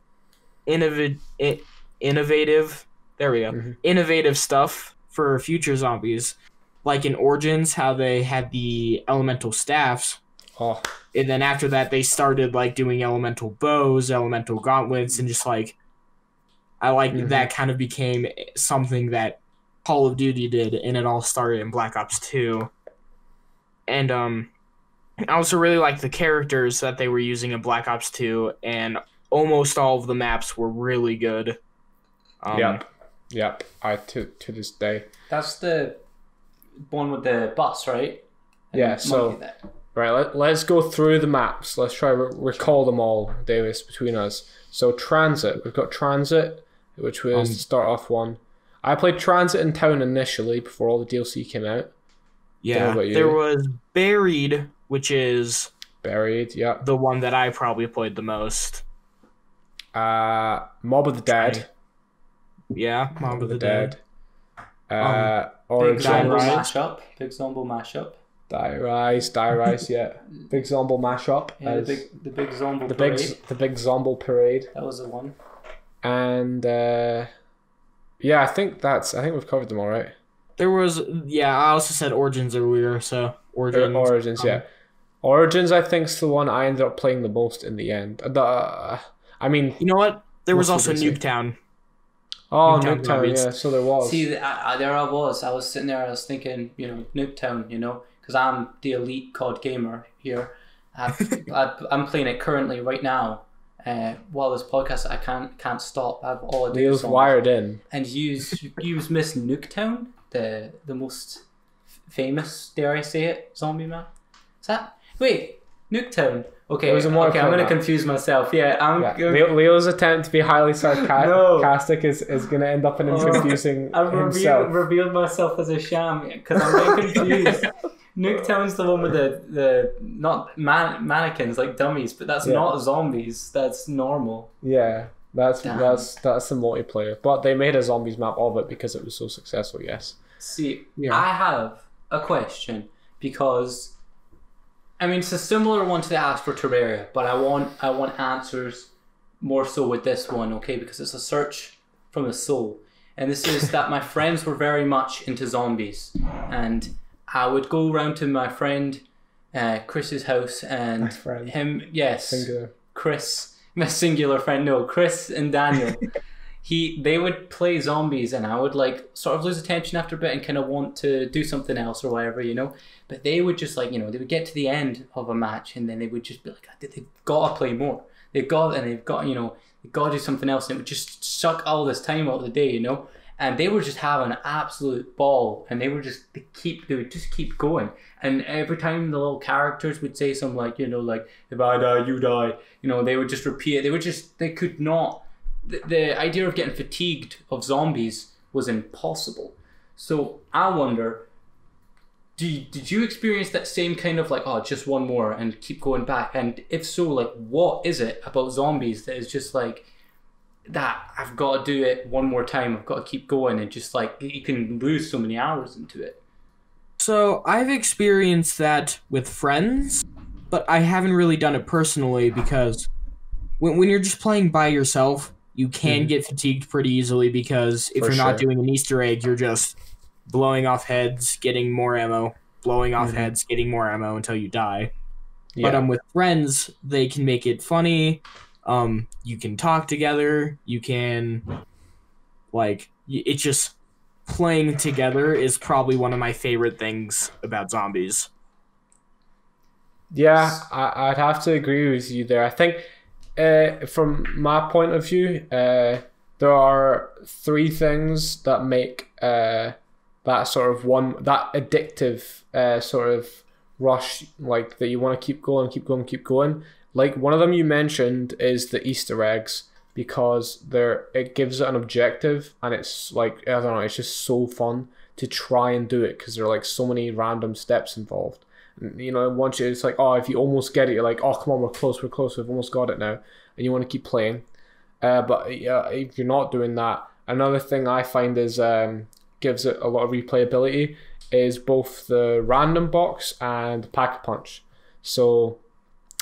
innovative, innovative. There we go. Mhm. Innovative stuff for future zombies, like in Origins, how they had the elemental staffs, Oh, and then after that they started like doing elemental bows, elemental gauntlets, and just like I like Mhm. that kind of became something that Call of Duty did, and it all started in Black Ops Two. And um, I also really like the characters that they were using in Black Ops Two, and almost all of the maps were really good. Um, yep, yep. I to to this day. That's the one with the bus, right? And Yeah, so- that. Right, let, let's go through the maps. Let's try to recall them all, Davis, between us. So, Transit. We've got Transit, which was Um, the start off one. I played Transit in Town initially before all the DLC came out. yeah. about you? There was Buried, which is Buried, yep. the one that I probably played the most. Uh, Mob of the Dead. Yeah, Mob of the Dead. Uh, Big Origin. Zombo Rise. mashup. Big Zombo mashup. Die Rise, Die Rise, yeah. Big Zombo mashup. Yeah, the big the big Zombo the big the big Zombo parade. That was the one. And uh, yeah, I think that's I think we've covered them all right. There was yeah. I also said Origins earlier, so Or- Origins. Origins, um, yeah. Origins, I think, is the one I ended up playing the most in the end. The, uh, I mean, You know what? There was also basic? Nuketown. oh, Nuketown Nuketown, yeah. So there was. See, I, I, there I was. I was sitting there. I was thinking, you know, Nuketown. You know, because I'm the elite COD gamer here. I've, I've, I'm playing it currently right now. Uh, while this podcast, I can't can't stop. I've all I do is wired in. and use use Miss Nuketown, the the most famous, dare I say it, zombie man. Is that wait Nuketown? Okay, It was a Mortal okay, I'm gonna confuse myself. Yeah, I'm. Yeah. Leo's attempt to be highly sarca- No. sarcastic is, is going to end up in Oh. introducing I've revealed, himself. revealed myself as a sham because I'm confused. Nuketown's the one with the the not man, mannequins like dummies, but that's Yeah. not zombies. That's normal. Yeah, that's Damn. that's that's the multiplayer. But they made a zombies map of it because it was so successful. Yes. See, Yeah. I have a question because I mean it's a similar one to the ask for Terraria, but I want I want answers more so with this one, okay? Because it's a search from the soul, and this is that my friends were very much into zombies, and I would go round to my friend uh, Chris's house and My friend. him, yes, Singular. Chris, my singular friend, no, Chris and Daniel. he, they would play zombies, and I would like sort of lose attention after a bit and kind of want to do something else or whatever, you know. But they would just like, you know, they would get to the end of a match, and then they would just be like, they've got to play more. They've got, and they've got, you know, they've got to do something else, and it would just suck all this time out of the day, you know. And they were just having an absolute ball, and they were just they keep they would just keep going. And every time the little characters would say something like, you know, like if I die, you die, you know, they would just repeat. They would just they could not. The, the idea of getting fatigued of zombies was impossible. So I wonder, do you, did you experience that same kind of like, oh, just one more and keep going back? And if so, like, what is it about zombies that is just like that? I've got to do it one more time. I've got to keep going, and just like you can lose so many hours into it. So I've experienced that with friends, but I haven't really done it personally because when, when you're just playing by yourself, you can Mhm. get fatigued pretty easily because if For you're not doing an Easter egg, you're just blowing off heads, getting more ammo, blowing off Mhm. heads, getting more ammo until you die. Yeah. But um, with friends, they can make it funny. Um, you can talk together. You can, like, it's just playing together is probably one of my favorite things about zombies. Yeah, I, I'd have to agree with you there. I think, uh, from my point of view, uh, there are three things that make uh, that sort of one that addictive uh, sort of rush, like that you want to keep going, keep going, keep going. Like one of them you mentioned is the Easter eggs because there it gives it an objective and it's like I don't know, it's just so fun to try and do it because there are like so many random steps involved. And, you know, once you, it's like, oh, if you almost get it, you're like, oh, come on, we're close, we're close, we've almost got it now, and you want to keep playing. Uh, but yeah, if you're not doing that, another thing I find is um, gives it a lot of replayability is both the random box and pack a punch. So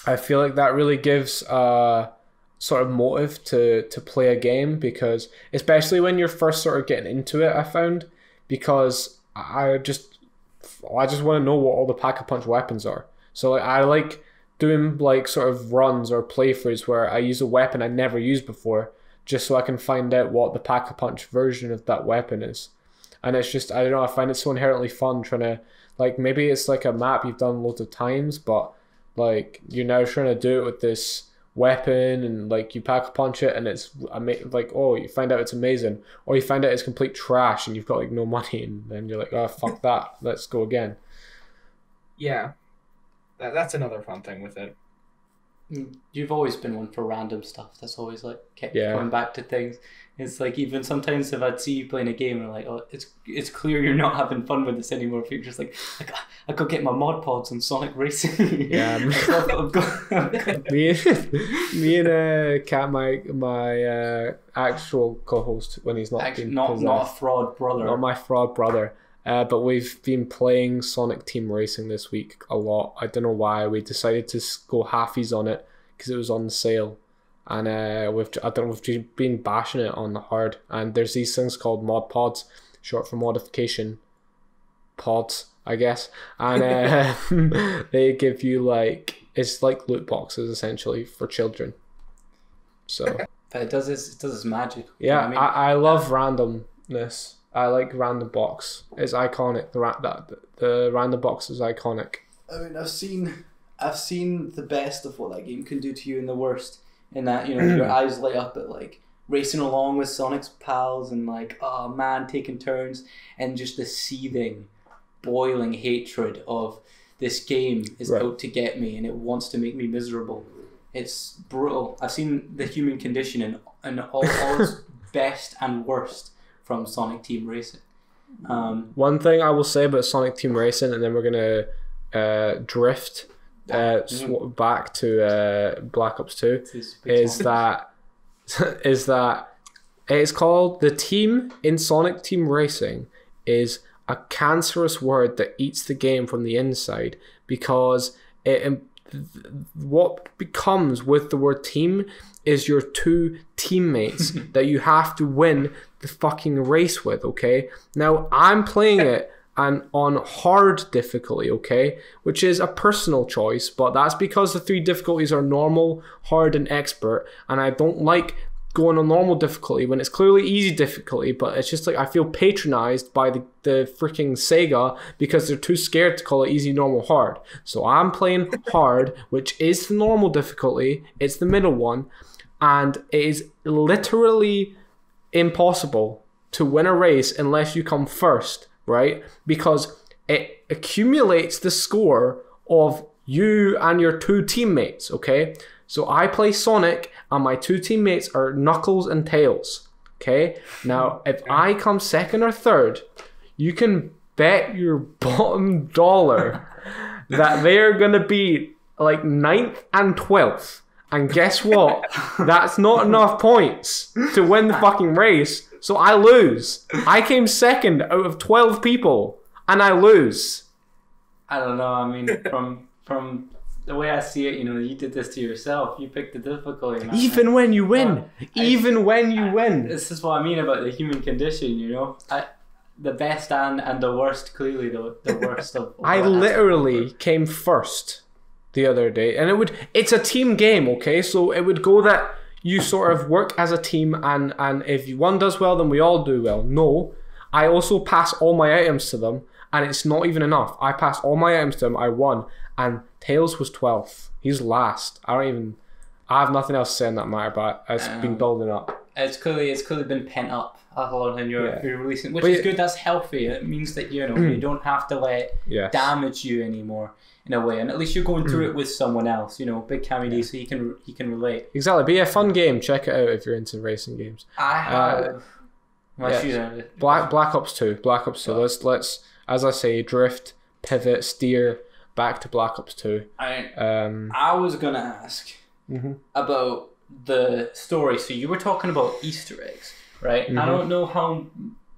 I feel like that really gives a sort of motive to to play a game because especially when you're first sort of getting into it, I found because I just I just want to know what all the pack a punch weapons are. So like, I like doing like sort of runs or playthroughs where I use a weapon I never used before, just so I can find out what the pack a punch version of that weapon is. And it's just I don't know I find it so inherently fun trying to like maybe it's like a map you've done loads of times, but like you're now trying to do it with this weapon and like you pack a punch it and it's ama- like oh you find out it's amazing or you find out it's complete trash and you've got like no money and then you're like oh fuck that let's go again Yeah, that, that's another fun thing with it. Mm, You've always been one for random stuff. That's always like kept Yeah. going back to things. It's like even sometimes if I'd see you playing a game and like, oh, it's it's clear you're not having fun with this anymore. If you're just like, like I could get my mod pods on Sonic Racing. Yeah, I'm- me me and uh cat my my uh actual co-host when he's not Actually, being not not a fraud brother. not my fraud brother uh, but we've been playing Sonic Team Racing this week a lot. I don't know why we decided to go halfies on it because it was on sale, and uh, we've I don't know we've been bashing it on the hard. And there's these things called mod pods, short for modification, pods, I guess, and uh, they give you like it's like loot boxes essentially for children. So But it does its it does its magic. you know yeah, what I, I mean, I love randomness. I like random box. It's iconic. The ra- that the random box is iconic. I mean, I've seen, I've seen the best of what that game can do to you, and the worst. In that, you know, your eyes light up at like racing along with Sonic's pals, and like, oh man, taking turns, and just the seething, boiling hatred of this game is Right. out to get me, and it wants to make me miserable. It's brutal. I've seen the human condition in, in all, all its best and worst from Sonic Team Racing. Um, One thing I will say about Sonic Team Racing, and then we're gonna uh, drift uh, sw- back to uh, Black Ops Two. is that is that it's called the team in Sonic Team Racing is a cancerous word that eats the game from the inside because it what becomes with the word team is your two teammates that you have to win the fucking race with okay now i'm playing it and on hard difficulty okay? Which is a personal choice but that's because the three difficulties are normal hard and expert and i don't like going on normal difficulty when it's clearly easy difficulty but it's just like i feel patronized by the, the freaking sega because they're too scared to call it easy normal hard. So i'm playing hard which is the normal difficulty it's the middle one and it is literally impossible to win a race unless you come first, right? Because it accumulates the score of you and your two teammates, okay? So I play Sonic and my two teammates are Knuckles and Tails, okay? Now, if I come second or third, you can bet your bottom dollar that they're gonna be like ninth and 12th. And guess what? That's not enough points to win the fucking race. So I lose. I came second out of 12 people and I lose. I don't know. I mean, from from the way I see it, you know, you did this to yourself. You picked the difficulty. Even when you win. I- Even when you win. this is what I mean about the human condition. You know, I, the best and and the worst. Clearly, the the worst of. I what has to literally came first the other day, and it would. It's a team game, okay? So it would go that you sort of work as a team, and and if one does well, then we all do well. No, I also pass all my items to them, and it's not even enough. I passed all my items to them. I won, and Tails was twelfth. He's last. I don't even. I have nothing else to say on that matter, but it's been Um, building up. It's clearly it's clearly been pent up a lot, and you're, Yeah. you're releasing, which But is yeah- good. That's healthy. It means that you know you don't have to let Yes. damage you anymore in a way, and at least you're going through it with someone else. You know, big Cammy D, so he can he can relate. Exactly. But yeah, fun game. Check it out if you're into racing games. I have. my yes. shoes Black Black Ops Two. Black Ops Two. Let's let's as I say, drift, pivot, steer back to Black Ops Two. I Um, I was gonna ask Mhm. about the story. So you were talking about Easter eggs, right? Mm-hmm. I don't know how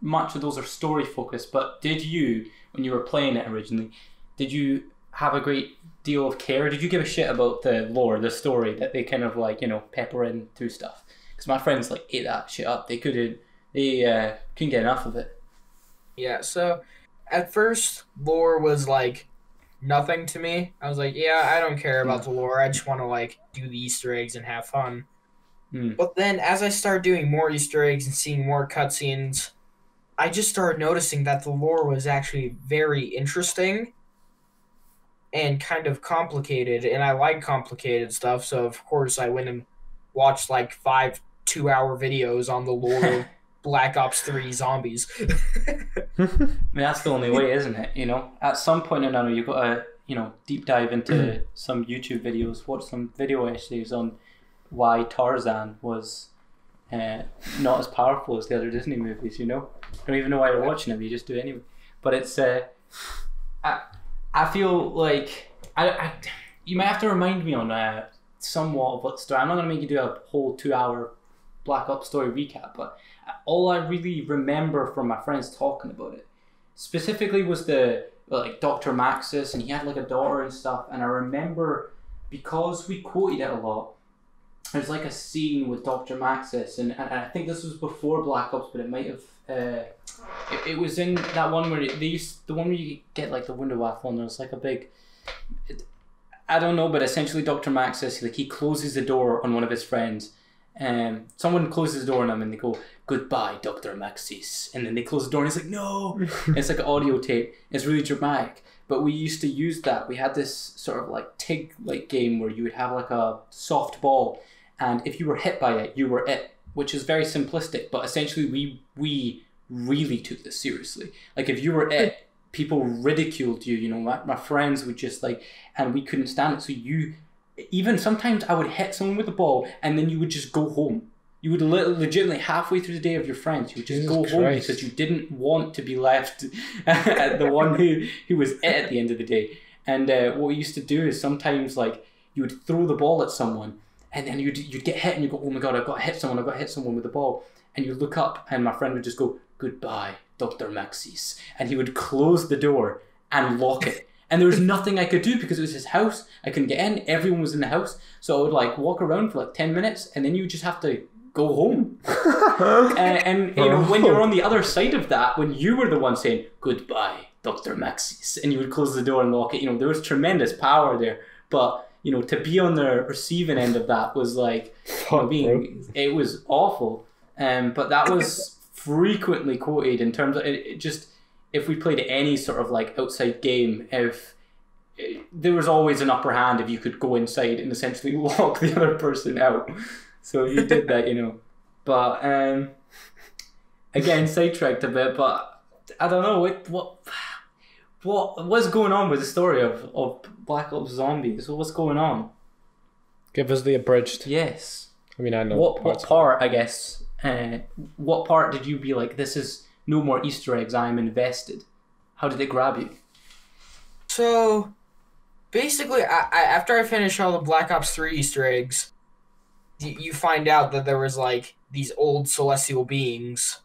much of those are story focused, but did you, when you were playing it originally, did you have a great deal of care? Did you give a shit about the lore, the story that they kind of like you know pepper into stuff? Because my friends like ate that shit up. They couldn't. They uh, couldn't get enough of it. Yeah, so at first, lore was like nothing to me. I was like, yeah, I don't care about the lore. I just want to like do the Easter eggs and have fun. Hmm. But then as I started doing more Easter eggs and seeing more cutscenes, I just started noticing that the lore was actually very interesting and kind of complicated. And I like complicated stuff, so of course I went and watched like five two hour videos on the lore of Black Ops 3 zombies. I mean, that's the only way, isn't it? You know, at some point or another, you've got to, you know, deep dive into some YouTube videos, watch some video essays on why Tarzan was uh, not as powerful as the other Disney movies. You know, I don't even know why you're watching them. You just do it anyway. But it's, uh, I, I feel like I, I, you might have to remind me on uh, somewhat of what story. I'm not gonna make you do a whole two-hour Black Ops story recap, but all I really remember from my friends talking about it specifically was the like Dr. Maxis and he had like a daughter and stuff and I remember because we quoted it a lot there's like a scene with Dr. Maxis, and, and I think this was before Black Ops, but it might have. Uh, it, it was in that one where they used the one where you get like the window waffle, and there's like a big. It, I don't know, but essentially Dr. Maxis, like he closes the door on one of his friends. Um, someone closes the door on him, and they go, "Goodbye, Dr. Maxis," and then they close the door, and he's like, "No." it's like an audio tape. It's really dramatic. But we used to use that. We had this sort of like TIG like game where you would have like a soft ball, and if you were hit by it, you were it, which is very simplistic. But essentially, we we really took this seriously. Like if you were it, people ridiculed you. You know, my, my friends would just like, and we couldn't stand it. So you, even sometimes I would hit someone with the ball, and then you would just go home. You would le- legitimately halfway through the day of your friends, you would just Jesus go home because you didn't want to be left at the one who who was it at the end of the day. And uh, what we used to do is sometimes like you would throw the ball at someone, and then you'd you'd get hit, and you go, oh my god, I've got to hit someone, I've got to hit someone with the ball, and you look up, and my friend would just go, goodbye, Doctor Maxis, and he would close the door and lock it. And there was nothing I could do because it was his house. I couldn't get in. Everyone was in the house, so I would like walk around for like ten minutes, and then you just have to go home. and, and you know when you're on the other side of that, when you were the one saying goodbye, Doctor Maxis, and you would close the door and lock it, you know there was tremendous power there. But you know to be on the receiving end of that was like you know, being it was awful. Um, but that was frequently quoted in terms of it, it just if we played any sort of like outside game, if there was always an upper hand if you could go inside and essentially lock the other person out. So you did that, you know. But um, again, sidetracked a bit. But I don't know what what what what's going on with the story of of Black Ops Zombies. What's going on? Give us the abridged. Yes. I mean, I know. What what part? I guess. Uh, what part did you be like? This is no more Easter eggs. I'm invested. How did it grab you? So, basically, I, I, after I finish all the Black Ops 3 Easter eggs, y- you find out that there was like these old celestial beings.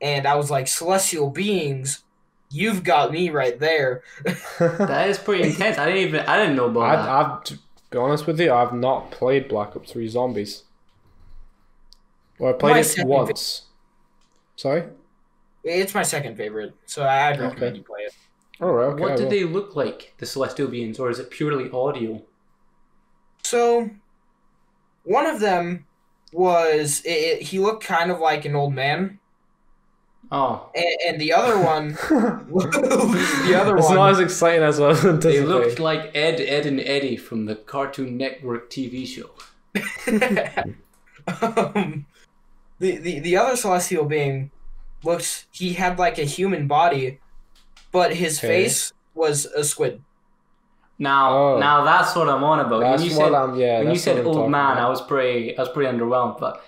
And I was like, celestial beings? You've got me right there. That is pretty intense. I didn't even. I didn't know about I, that. I've to be honest with you, I've not played Black Ops Three Zombies. Well, I played My it second once. Sorry. It's my second favorite, so I'd Okay. recommend you play it. All right. Okay. what I did they look like, the celestial beings, or is it purely audio? So, one of them was it, it, he looked kind of like an old man, Oh, and, and the other one, the other it's one, It's not as exciting as I was they looked like Ed, Edd, and Eddy from the Cartoon Network TV show. um, the, the the other celestial being looked he had like a human body, but his Okay. face was a squid. Now, Oh. now that's what I'm on about. That's when you what said I'm. Yeah. when you said old man, about. I was pretty, I was pretty underwhelmed. But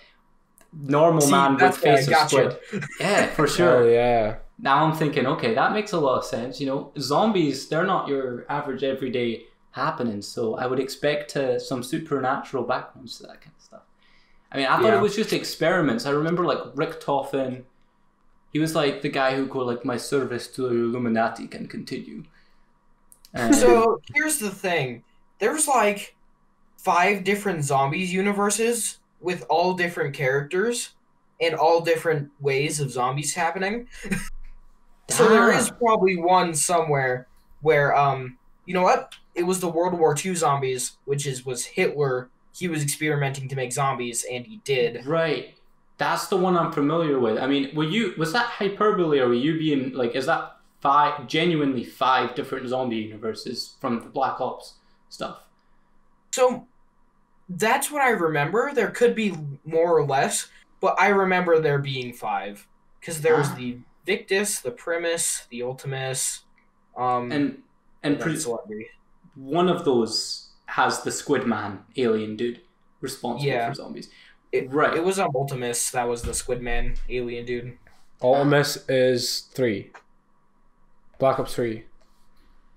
normal See, man with that's why I face of gotcha. squid, yeah, for Oh sure. yeah. Now I'm thinking, okay, that makes a lot of sense. You know, zombies, they're not your average everyday happening, so I would expect uh, some supernatural backgrounds to that kind of stuff. I mean, I thought Yeah. it was just experiments. I remember like Richtofen, he was like the guy who go like, my service to the Illuminati can continue. And- So here's the thing: there's like five different zombies universes with all different characters and all different ways of zombies happening. so there is probably one somewhere where um you know what it was the World War II zombies, which is was Hitler. He was experimenting to make zombies, and he did. Right. That's the one I'm familiar with. I mean, were you was that hyperbole or were you being like is that five genuinely five different zombie universes from the Black Ops stuff? So that's what I remember. There could be more or less, but I remember there being five because there was Ah. the Victis, the Primis, the Ultimis, um, And and and pre- Celebrity. one of those has the Squid Man alien dude responsible Yeah. for zombies. It- right. It was um, Ultimis that was the Squidman alien dude. Ultimis is three. Black Ops Three.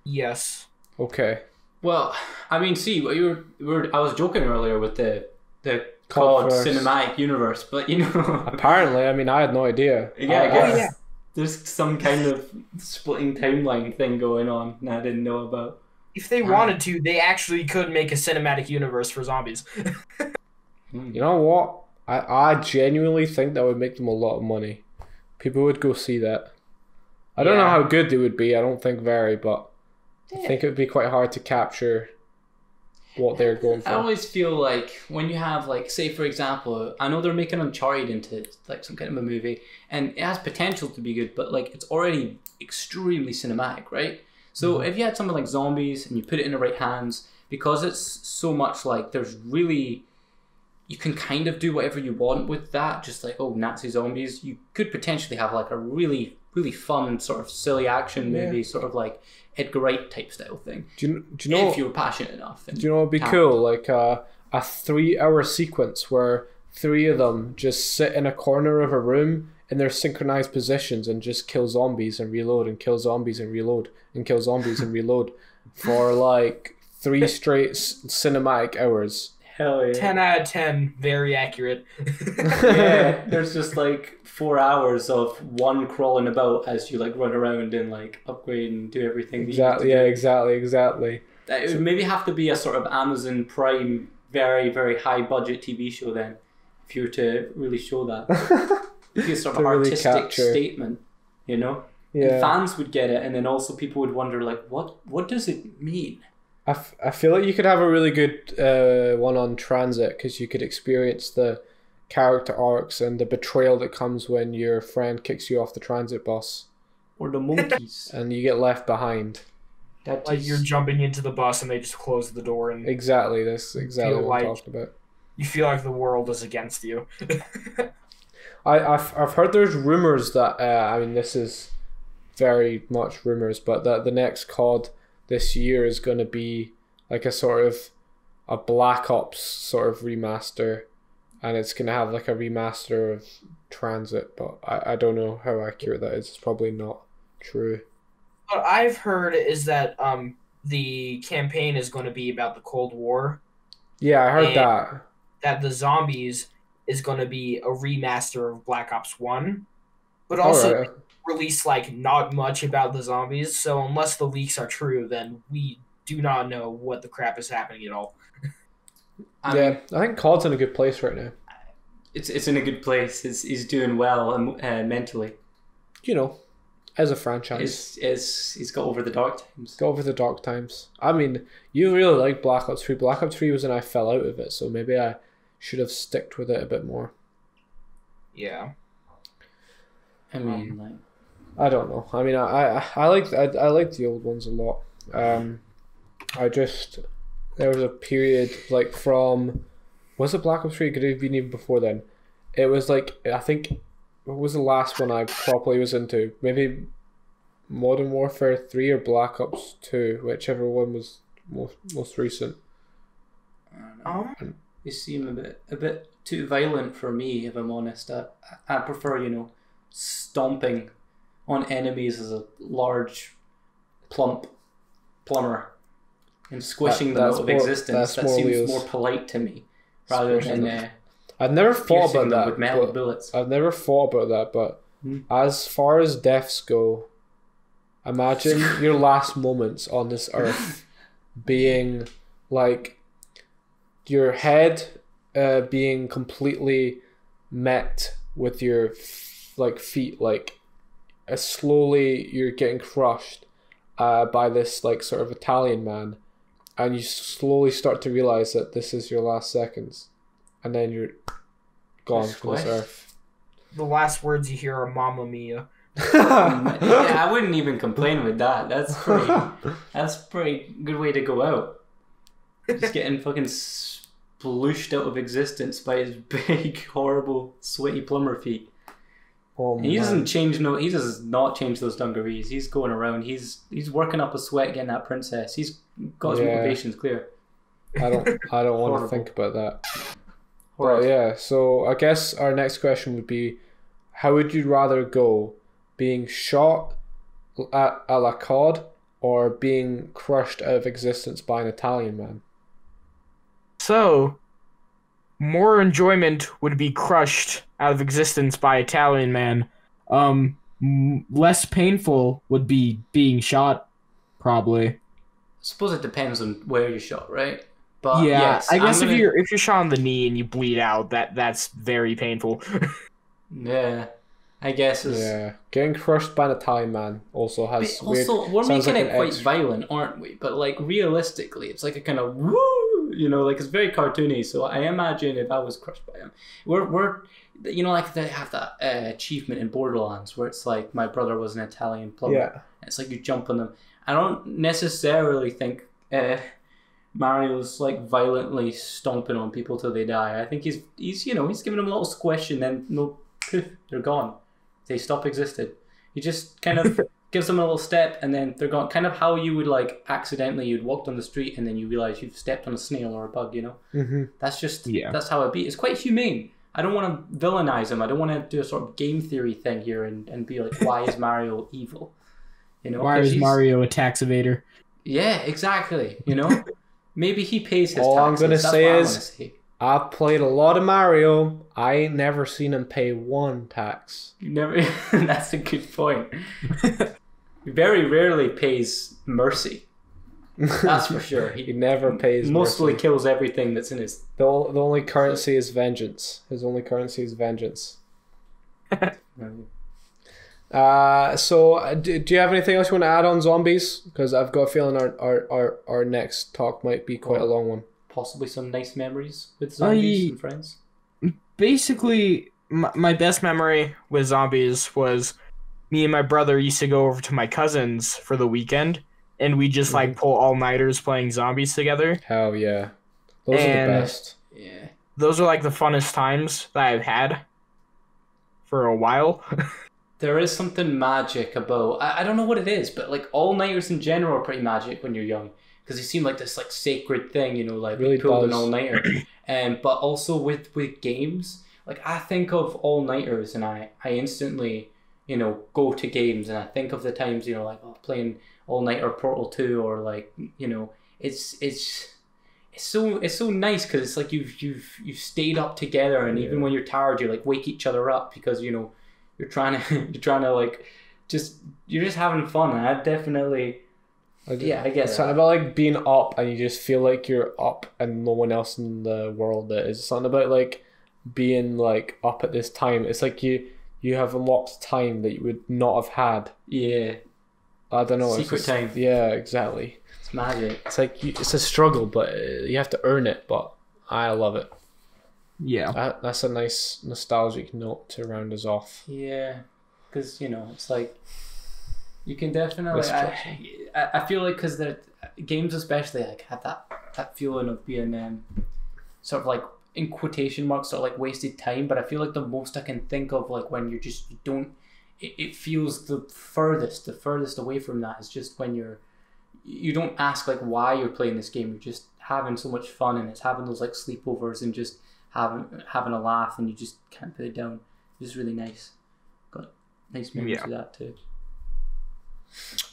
Yes. Okay. Well, I mean, see, what you were, you were I was joking earlier with the the Cult COD cinematic universe, but you know, Apparently, I mean, I had no idea. Yeah, I I- guess Oh, yeah. there's some kind of splitting timeline thing going on that I didn't know about. If they wanted to, they actually could make a cinematic universe for zombies. You know what? I, I genuinely think that would make them a lot of money. People would go see that. I don't know how good they would be. I don't think very, but I think it would be quite hard to capture what they're going I always feel like when you have like, say for example, I know they're making Uncharted into like some kind of a movie, and it has potential to be good, but like it's already extremely cinematic, right? So mm-hmm. if you had something like zombies and you put it in the right hands, because it's so much like there's really you can kind of do whatever you want with that, just like oh Nazi zombies. You could potentially have like a really really fun sort of silly action Yeah. movie, sort of like Edgar Wright type style thing. Do you, do you know? if you're passionate enough. Do you know it'd be How? cool? Like a a three hour sequence where three of them just sit in a corner of a room in their synchronized positions and just kill zombies and reload and kill zombies and reload and kill zombies and reload for like three straight s- cinematic hours. Hell yeah. 10 out of 10, very accurate. yeah, there's just like four hours of one crawling about as you like run around and like upgrade and do everything. Exactly. Yeah. Exactly. Exactly. That- It would maybe have to be a sort of Amazon Prime, very very high budget TV show then, if you were to really show that. It'd be a sort of really artistic statement, you know. And Yeah. fans would get it, and then also people would wonder like, what what does it mean? I, f- I feel like you could have a really good uh, one on transit because you could experience the character arcs and the betrayal that comes when your friend kicks you off the transit bus Or the monkeys? and you get left behind. that like is- you're jumping into the bus and they just close the door and Exactly, that's exactly Feel what I'm like- talking about. you feel like the world is against you. I, I've, I've heard there's rumors that, uh, I mean, this is very much rumors, but that the next COD this year is going to be like a sort of a Black Ops sort of remaster, and it's going to have like a remaster of Transit, but I, I don't know how accurate that is. It's probably not true. what I've heard is that um the campaign is going to be about the Cold War, Yeah, I heard that. that the zombies is going to be a remaster of Black Ops 1, but also Alright. release like not much about the zombies. So unless the leaks are true, then we do not know what the crap is happening at all. I mean, Yeah, I think COD's in a good place right now. it's it's in a good place. It's he's doing well um, uh, mentally. You know, as a franchise. Is is he's got over the dark times. Go over the dark times. I mean, you really like Black Ops 3. Black Ops 3 was when I fell out of it, so maybe I should have sticked with it a bit more. Yeah. I mean, like I don't know. I mean, I I, I like I, I like the old ones a lot. Um, I just there was a period like from was it Black Ops 3? Could it have been even before then? It was like I think what was the last one I properly was into? Maybe Modern Warfare 3 or Black Ops 2, whichever one was most most recent. I don't know. Um. they seem a bit a bit too violent for me. If I'm honest, I I prefer you know stomping on enemies as a large plump plumber and squishing That- that's out of existence. That seems Leo's- more polite to me rather Squishing than uh, I've never thought about that. with metal bullets. I've never thought about that, but Hmm. as far as deaths go, imagine your last moments on this earth being like your head uh, being completely met with your like feet, like uh, slowly you're getting crushed uh, by this like sort of Italian man, and you slowly start to realize that this is your last seconds, and then you're gone from this earth. The last words you hear are "Mamma Mia." yeah, I wouldn't even complain with that. That's pretty. That's a pretty good way to go out. Just getting fucking splooshed out of existence by his big, horrible, sweaty plumber feet. And he doesn't change no. He does not change those dungarees. He's going around. He's he's working up a sweat getting that princess. He's got his Yeah. motivations clear. I don't. I don't want to think about that. But yeah, so I guess our next question would be, how would you rather go, being shot at a la cod or being crushed out of existence by an Italian man? So, more enjoyment would be crushed out of existence by Italian man. Um, m- less painful would be being shot, probably. I suppose it depends on where you shot, right? But yeah, yes, I guess I'm if you're if you're shot on the knee and you bleed out, that that's very painful. yeah, I guess is. Yeah, getting crushed by an Italian man also But has weird. also, we're sounds making like it quite ex- violent, aren't we? But like realistically, it's like a kind of woo, you know, like it's very cartoony. So I imagine if I was crushed by him, we're we're, you know, like they have that uh, achievement in Borderlands where it's like my brother was an Italian plumber. Yeah, It's like you jump on them. I don't necessarily think uh, Mario's like violently stomping on people till they die. I think he's he's you know he's giving them a little squish and then no poof they're gone. They stop existing. He just kind of gives them a little step and then they're gone. Kind of how you would like accidentally you'd walked on the street and then you realize you've stepped on a snail or a bug. You know hmm that's just Yeah. that's how it be. It's quite humane. I don't want to villainize him. I don't want to do a sort of game theory thing here and, and be like, why is Mario evil? You know, Why is Mario a tax evader? Yeah, exactly. You know, maybe he pays his All I'm gonna That's say is- say. I've played a lot of Mario. I ain't never seen him pay one tax. You never. that's a good point. He very rarely pays mercy. That's for sure. he He never pays. mostly mercy. kills everything that's in his. The, ol- the only currency is vengeance. His only currency is vengeance. Uh, so uh, do, do you have anything else you want to add on zombies? Because I've got a feeling our, our, our, our next talk might be quite a long one. Possibly some nice memories with zombies I- and friends. Basically, my, my best memory with zombies was me and my brother used to go over to my cousin's for the weekend, and we just like pull all nighters playing zombies together. Hell yeah. Those are the best. Yeah. Those are like the funnest times that I've had for a while. There is something magic about I, I don't know what it is, but like all nighters in general are pretty magic when you're young because they seem like this like sacred thing, you know, like Really pulled an all nighter. Um, but also with with games, like I think of all nighters and I I instantly you know go to games and I think of the times you know like oh, playing all night or Portal Two or like you know it's it's. It's so it's so nice because it's like you've you've you've stayed up together and even when you're tired you like wake each other up because you know you're trying to you're trying to like just you're just having fun and I definitely Like, yeah I guess. Something about like being up and you just feel like you're up and no one else in the world is. Something about like being like up at this time. It's like you you have unlocked time that you would not have had. yeah I don't know. Secret time. Yeah, exactly. it's magic It's like you, it's a struggle, but you have to earn it. But I love it. yeah. That, that's a nice nostalgic note to round us off. yeah because you know it's like you can definitely I I feel like because the games especially like have that that feeling of being um sort of like in quotation marks of like wasted time but I feel like the most I can think of like when you're just you don't it, it feels the furthest the furthest away from that is just when you're you don't ask like why you're playing this game you're just having so much fun and it's having those like sleepovers and just having having a laugh and you just can't put it down it's just really nice got nice memories Yeah. of that too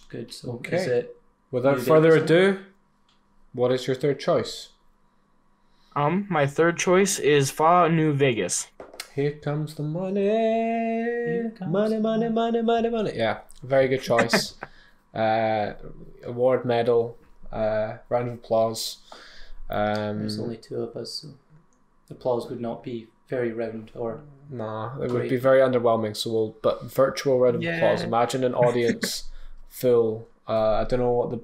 good so Okay. is it Without further ado, what is your third choice? Um, my third choice is Fallout New Vegas. Here comes the money. comes money, the money, money, money, money. Yeah, very good choice. uh, award medal. Uh, round of applause. Um, there's only two of us so applause would not be very round or nah, it would be very underwhelming. So we'll, but virtual round of Yeah. applause. Imagine an audience full. Uh, I don't know what the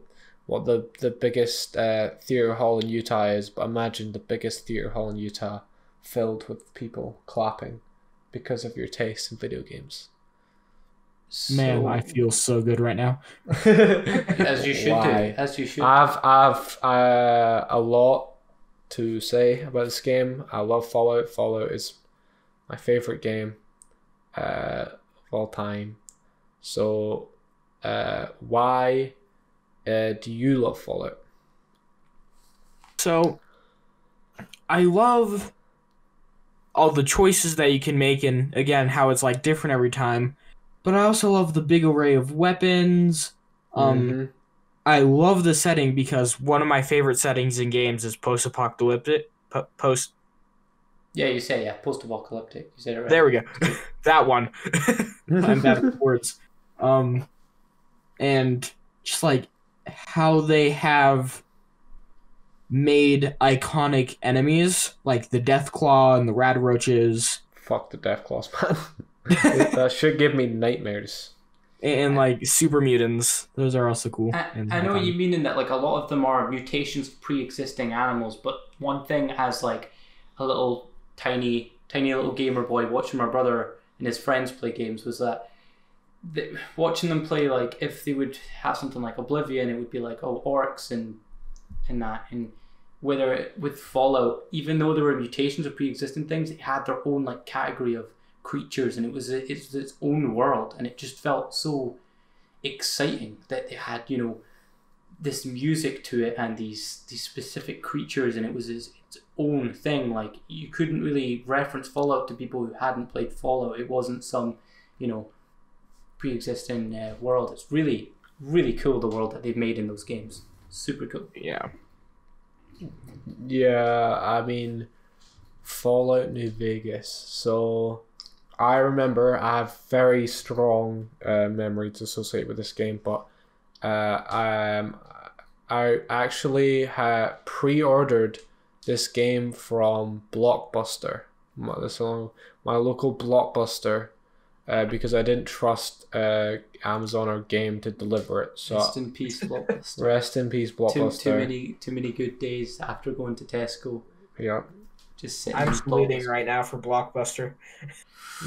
what the the biggest uh, theater hall in Utah is, but imagine the biggest theater hall in Utah filled with people clapping because of your taste in video games. Man, I feel so good right now. as you should Why? do as you should I've I've uh, a lot to say about this game. I love Fallout. Fallout is my favorite game uh, of all time. So, uh, why uh, do you love Fallout? So, I love all the choices that you can make, and again, how it's like different every time. But I also love the big array of weapons. Um, Mhm. I love the setting because one of my favorite settings in games is post-apocalyptic. Po- post. yeah you say yeah post-apocalyptic you said it right There we go. that one. I'm bad with words. Um, and just like how they have made iconic enemies like the Deathclaw and the Radroaches Fuck the Deathclaws, man. that uh, should give me nightmares. and like super mutants. Those are also cool. I, I know what you mean in that like a lot of them are mutations of pre-existing animals, but one thing as like a little tiny tiny little gamer boy watching my brother and his friends play games was that the, watching them play like if they would have something like Oblivion, it would be like oh orcs and and that and whether it, with Fallout, even though there were mutations of pre-existing things, it had their own like category of creatures and it was a, it's its own world and it just felt so exciting that they had you know this music to it and these these specific creatures and it was its, its own thing. Like you couldn't really reference fallout to people who hadn't played fallout. It wasn't some you know pre-existing uh, world it's really really cool the world that they've made in those games super cool Yeah. Yeah, I mean, Fallout New Vegas. So, I remember I have very strong uh, memories associated with this game, but uh, um, I actually had pre-ordered this game from Blockbuster, my, this one- my local Blockbuster, uh, because I didn't trust uh, Amazon or Game to deliver it. So, rest in peace Blockbuster. rest in peace, Blockbuster. too many too many good days after going to tesco Yeah, just sitting I'm in bleeding right now for Blockbuster.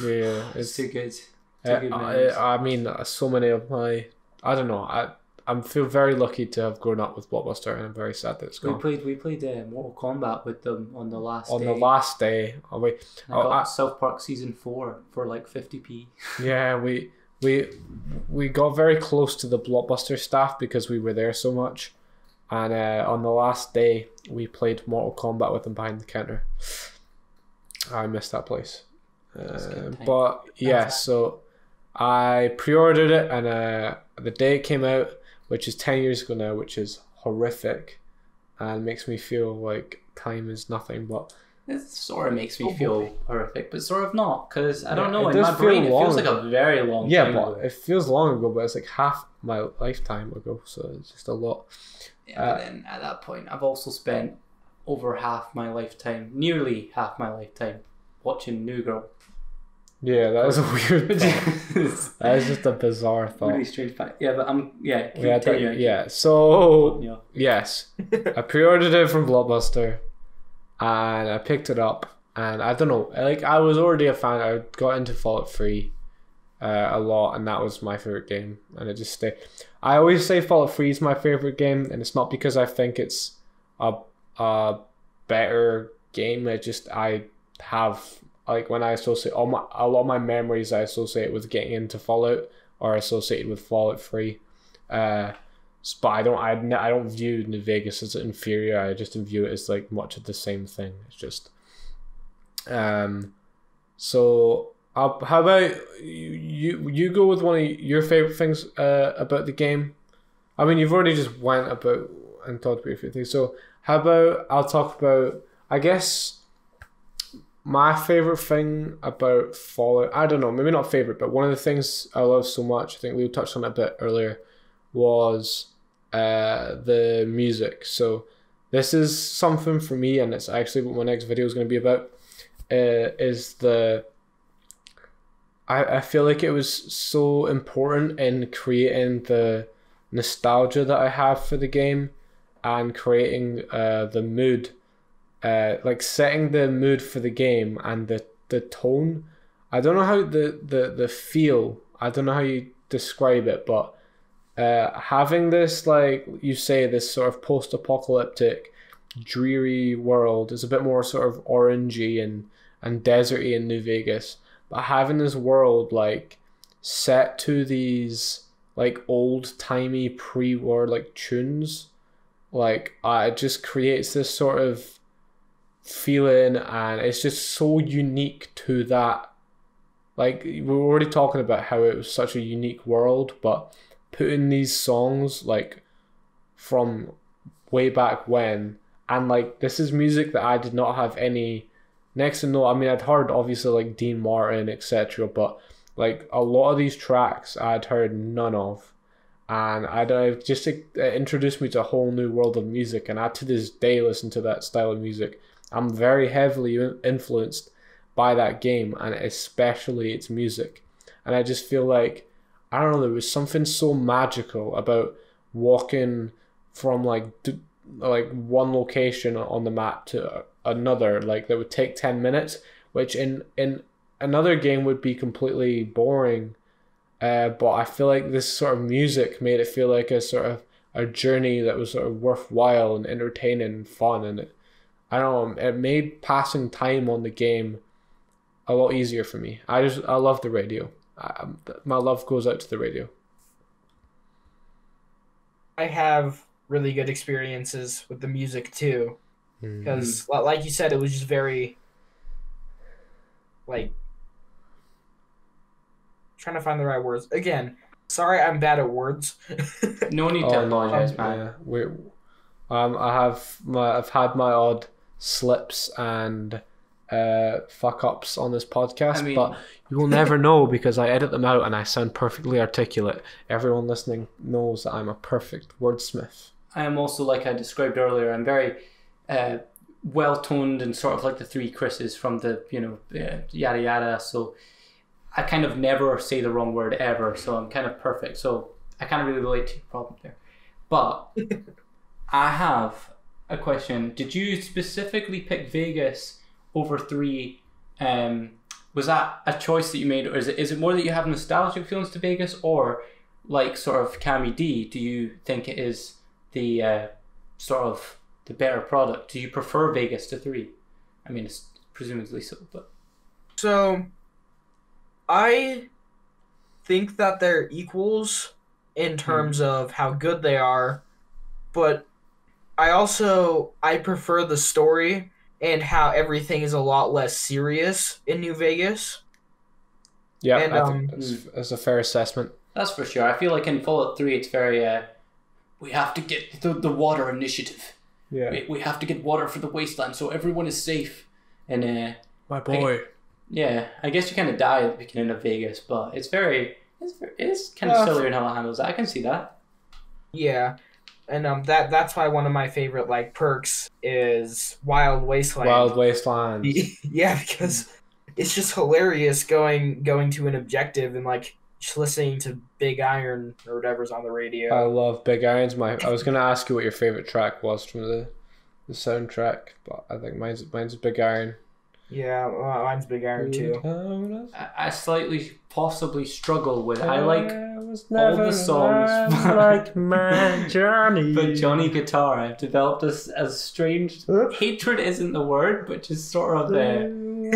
yeah, it's it's too good too Uh, good. I, I mean, uh, so many of my, I don't know. I I feel very lucky to have grown up with Blockbuster, and I'm very sad that it's gone. We played we played uh, Mortal Kombat with them on the last On day. the last day, oh, we, I oh, got I- South Park season four for like fifty p. yeah, we we we got very close to the Blockbuster staff because we were there so much, and uh, on the last day we played Mortal Kombat with them behind the counter. I missed that place, That's a good uh, but yeah, so I pre-ordered it, and uh, the day it came out, which is ten years ago now, which is horrific, and makes me feel like time is nothing. But It sort of makes me Oh, feel horrific, but sort of not because I don't know. In my brain, it feels like a very long yeah, time but ago. it feels long ago, but it's like half my lifetime ago, so it's just a lot. Yeah, uh, but then at that point, I've also spent over half my lifetime, nearly half my lifetime, watching New Girl. Yeah, that was a weird. that thought. is that is just a bizarre thought. really strange fact. Yeah, but I'm yeah. We had that- yeah, so Yeah. Yes, I pre-ordered it from Blockbuster, and I picked it up, and I don't know, like I was already a fan. I got into Fallout Three, uh, a lot, and that was my favorite game, and it just stayed. I always say Fallout Three is my favorite game, and it's not because I think it's a a better game. It just I have like when I associate all my a lot of my memories I associate with getting into Fallout are associated with Fallout Three. Uh, but I don't I, I don't view New Vegas as inferior. I just view it as like much of the same thing. It's just um so how about you, you you go with one of your favorite things uh, about the game? I mean you've already just went about and talked about your favorite things. So how about I'll talk about I guess my favorite thing about Fallout I don't know, maybe not favorite, but one of the things I love so much, I think we touched on it a bit earlier, was uh, the music. So this is something for me, and it's actually what my next video is going to be about. Uh, is the I, I feel like it was so important in creating the nostalgia that I have for the game and creating uh, the mood, uh, like setting the mood for the game and the, the tone. I don't know how the, the, the feel, I don't know how you describe it, but uh, having this like you say this sort of post-apocalyptic dreary world is a bit more sort of orangey and and deserty in New Vegas but having this world like set to these like old timey pre-war like tunes like uh, it just creates this sort of feeling and it's just so unique to that like we were already talking about how it was such a unique world but putting these songs like from way back when and like this is music that I did not have any next to no I mean I'd heard obviously like Dean Martin etc but like a lot of these tracks I'd heard none of and I don't just it introduced me to a whole new world of music, and I to this day listen to that style of music. I'm very heavily influenced by that game, and especially its music, and I just feel like I don't know, there was something so magical about walking from like like one location on the map to another, like that would take ten minutes, which in in another game would be completely boring. Uh, but I feel like this sort of music made it feel like a sort of a journey that was sort of worthwhile and entertaining and fun, and it, I don't know, it made passing time on the game a lot easier for me. I just I love the radio. I, my love goes out to the radio. I have really good experiences with the music too, because like you said, it was just very like trying to find the right words again. Sorry, I'm bad at words. No need to Oh, apologize, man. Yeah, we, um, I have my I've had my odd slips and uh fuck ups on this podcast, I mean- but you will never know because I edit them out and I sound perfectly articulate. Everyone listening knows that I'm a perfect wordsmith. I am also, like I described earlier, I'm very uh, well toned and sort of like the three Chris's from the, you know, uh, yada yada. So I kind of never say the wrong word ever. So I'm kind of perfect. So I kind of really relate to your problem there. But I have a question. Did you specifically pick Vegas over three? Um, was that a choice that you made, or is it is it more that you have nostalgic feelings to Vegas, or like sort of Cammy D? Do you think it is the uh, sort of the better product? Do you prefer Vegas to three? I mean, it's presumably so, but So, I think that they're equals in terms of how good they are, but I also I prefer the story and how everything is a lot less serious in New Vegas. Yeah, And, I um, think that's, that's a fair assessment. that's for sure. I feel like in Fallout Three, it's very uh, we have to get the the water initiative. Yeah, We, we have to get water for the wasteland so everyone is safe. And uh, my boy. yeah, I guess you kind of die at the beginning of Vegas, but it's very it's very, it's kind of Uh, silly in how it handles that. I can see that. Yeah. And um that that's why one of my favorite like perks is Wild Wasteland. Wild Wasteland. yeah, because it's just hilarious going going to an objective and like just listening to Big Iron or whatever's on the radio. I love Big Irons. My I was gonna ask you what your favorite track was from the the soundtrack, but I think mine's mine's Big Iron. yeah, well, mine's Big Iron too. I, I slightly possibly struggle with I like was all the songs, like my Johnny. but Johnny Guitar. I've developed this as strange hatred isn't the word, but just sort of uh,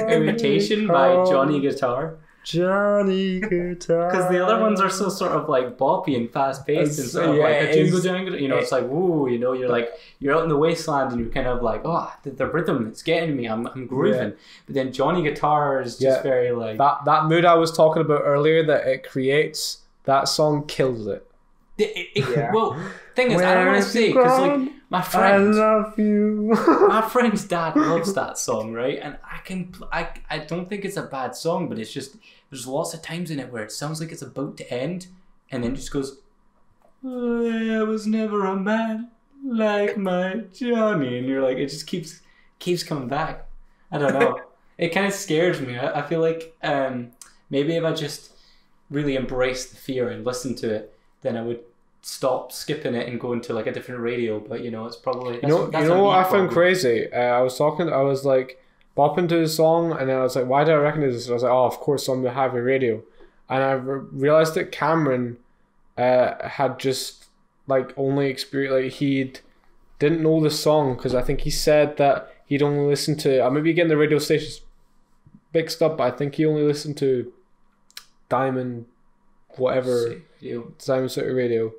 irritation by Johnny Guitar. Johnny Guitar. Because the other ones are so sort of like boppy and fast paced and sort of yeah, like a jingle jangle. You know, it's like woo. You know, you're like you're out in the wasteland and you're kind of like oh the, the rhythm it's getting me. I'm I'm grooving. But then Johnny Guitar is just Yeah. very like that that mood I was talking about earlier that it creates, that song kills it. It- it- it- Yeah. Well, thing is, I don't want to say because like my friend, love you. my friend's dad loves that song, right? And I can, I, I don't think it's a bad song, but it's just there's lots of times in it where it sounds like it's about to end, and then just goes, "I was never a man like my Johnny," and you're like, it just keeps keeps coming back. I don't know. it kind of scares me. I, I feel like um, maybe if I just really embraced the fear and listened to it, then I would stop skipping it and go into like a different radio. But you know, it's probably You know, you know what I found crazy? Uh, I was talking, I was like bopping to the song, and then I was like, "Why did I recognize this?" I was like, "Oh, of course, on the Having Radio," and I re- realized that Cameron uh, had just like only experienced like he'd didn't know the song because I think he said that he'd only listened to. I may be getting the radio stations mixed up, but I think he only listened to Diamond, whatever. You- Diamond City Radio.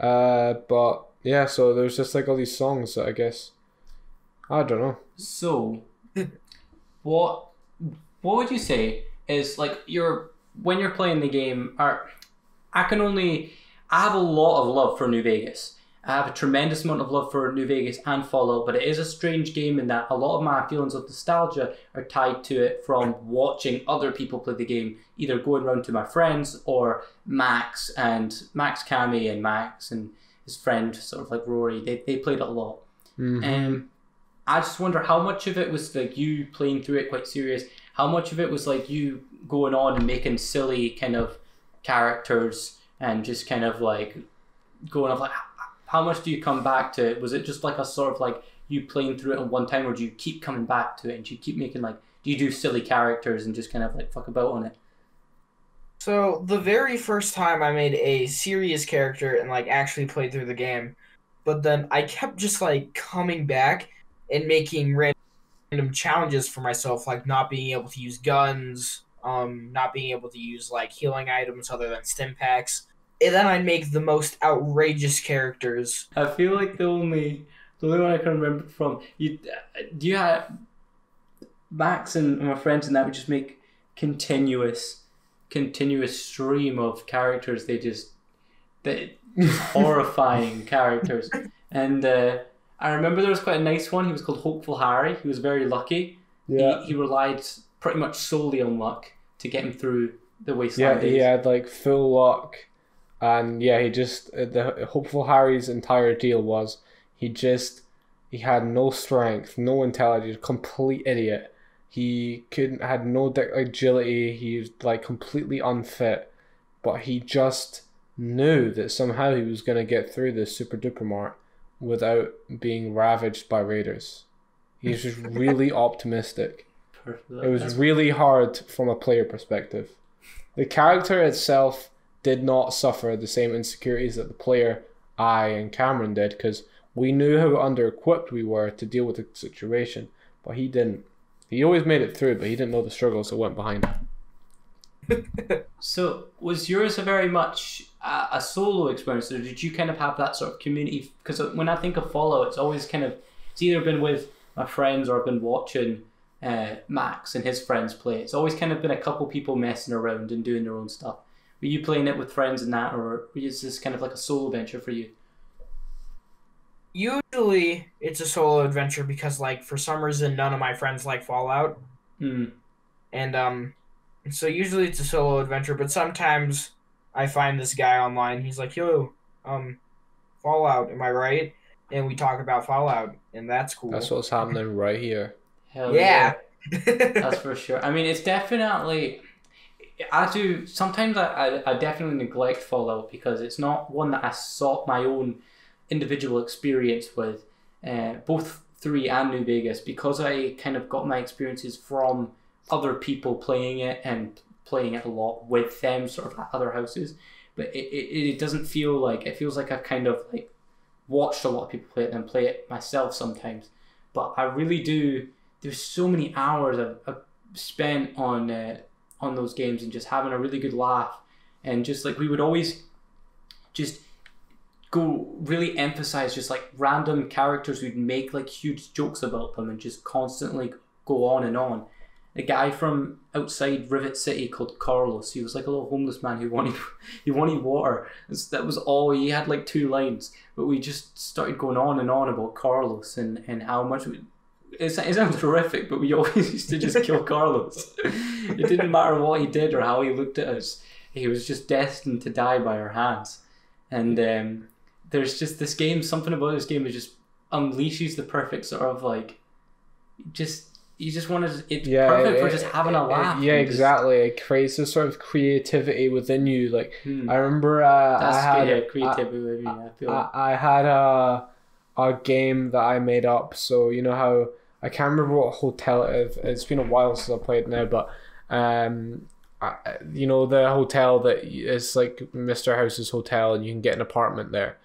Uh, but yeah, so there's just like all these songs that I guess I don't know. So, what what would you say is like your when you're playing the game? Are I can only I have a lot of love for New Vegas, I have a tremendous amount of love for New Vegas and Fallout, but it is a strange game in that a lot of my feelings of nostalgia are tied to it from watching other people play the game, either going around to my friends or Max and Max Cammy and Max and his friend, sort of like Rory. They, they played it a lot. Mhm. Um, I just wonder how much of it was like you playing through it quite serious. How much of it was like you going on and making silly kind of characters and just kind of like going off like how much do you come back to it? Was it just like a sort of like you playing through it at one time, or do you keep coming back to it and do you keep making like do you do silly characters and just kind of like fuck about on it? So the very first time I made a serious character and like actually played through the game, but then I kept just like coming back and making random challenges for myself, like not being able to use guns, um, not being able to use like healing items other than stim packs. And then I'd make the most outrageous characters. I feel like the only the only one I can remember from you do you have Max and my friends and that would just make continuous continuous stream of characters they just they horrifying characters and uh, I remember there was quite a nice one he was called Hopeful Harry he was very lucky Yeah. he, he relied pretty much solely on luck to get him through the wasteland. Yeah, wasteland he had like full luck, and yeah, he just uh, the hopeful Harry's entire deal was he just he had no strength, no intelligence, complete idiot. He couldn't had no agility. He was like completely unfit, but he just knew that somehow he was gonna get through this super duper mart without being ravaged by raiders. He was just really optimistic. It was really hard from a player perspective. The character itself did not suffer the same insecurities that the player, I, and Cameron did because we knew how under equipped we were to deal with the situation, but he didn't. He always made it through, but he didn't know the struggles that went behind it. So, was yours a very much a, a solo experience, or did you kind of have that sort of community? Because when I think of Follow, it's always kind of it's either been with my friends or I've been watching uh, Max and his friends play. It's always kind of been a couple people messing around and doing their own stuff. Were you playing it with friends and that, or is this kind of like a solo venture for you? Usually it's a solo adventure because like for some reason none of my friends like Fallout. Hmm. And um so usually it's a solo adventure, but sometimes I find this guy online. He's like, "Yo, um Fallout, am I right?" And we talk about Fallout, and that's cool. That's what's happening right here. Hell yeah. That's for sure. I mean, it's definitely. I do sometimes. I, I, I definitely neglect Fallout because it's not one that I sought my own individual experience with. Uh, both three and New Vegas because I kind of got my experiences from other people playing it and playing it a lot with them, sort of at other houses. But it, it, it doesn't feel like it feels like I've kind of like watched a lot of people play it and play it myself sometimes. But I really do. There's so many hours I've, I've spent on uh, on those games and just having a really good laugh and just like we would always just go really emphasize just like random characters who'd make like huge jokes about them and just constantly go on and on. A guy from outside Rivet City called Carlos. He was like a little homeless man who wanted he wanted water. That was all. He had like two lines, but we just started going on and on about Carlos and and how much. We, it, it sounds horrific, but we always used to just kill Carlos. it didn't matter what he did or how he looked at us. He was just destined to die by our hands. And um, there's just this game. Something about this game is just unleashes the perfect sort of like, just you just want to. It's Yeah, perfect for it- just having a it- laugh. yeah, and just- exactly. It creates a sort of creativity within you. Like Hmm. I remember, uh, I had yeah, creativity. I, feel. I, I had a a game that I made up. So you know how I can't remember what hotel it is. It's been a while since I played now, but um, I, you know the hotel that is like Mr. House's hotel, and you can get an apartment there.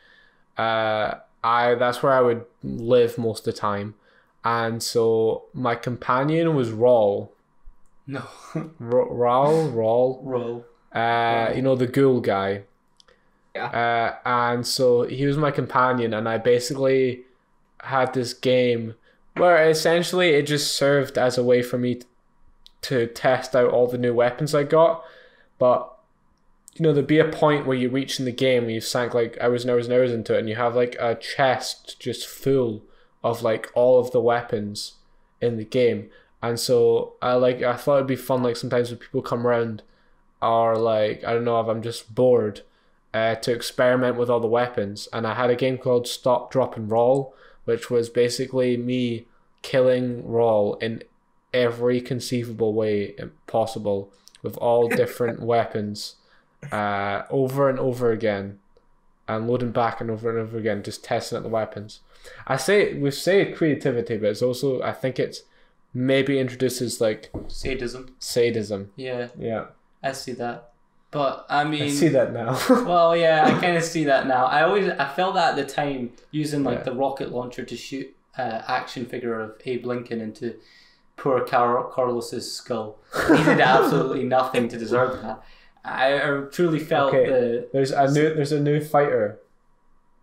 Uh, I that's where I would live most of the time, and so my companion was Raul. no. R- Raul, Raul. Roll. Uh, you know the ghoul guy. Yeah. Uh, and so he was my companion, and I basically had this game where essentially it just served as a way for me to test out all the new weapons I got. But you know, there'd be a point where you reach in the game where you've sank like hours and hours and hours into it, and you have like a chest just full of like all of the weapons in the game. And so I like I thought it'd be fun like sometimes when people come around or like I don't know if I'm just bored uh, to experiment with all the weapons. And I had a game called Stop, Drop, and Roll, which was basically me killing Roll in every conceivable way possible with all different weapons uh, over and over again and loading back and over and over again, just testing out the weapons. I say we say creativity, but it's also I think it's maybe introduces like Sadism. sadism. Yeah, Yeah, I see that. But I mean, I see that now. well, yeah, I kind of see that now. I always I felt that at the time using like Yeah. the rocket launcher to shoot uh, action figure of Abe Lincoln into poor Car- Carlos's skull. He did absolutely nothing to deserve that. I, I truly felt Okay. the there's a new there's a new fighter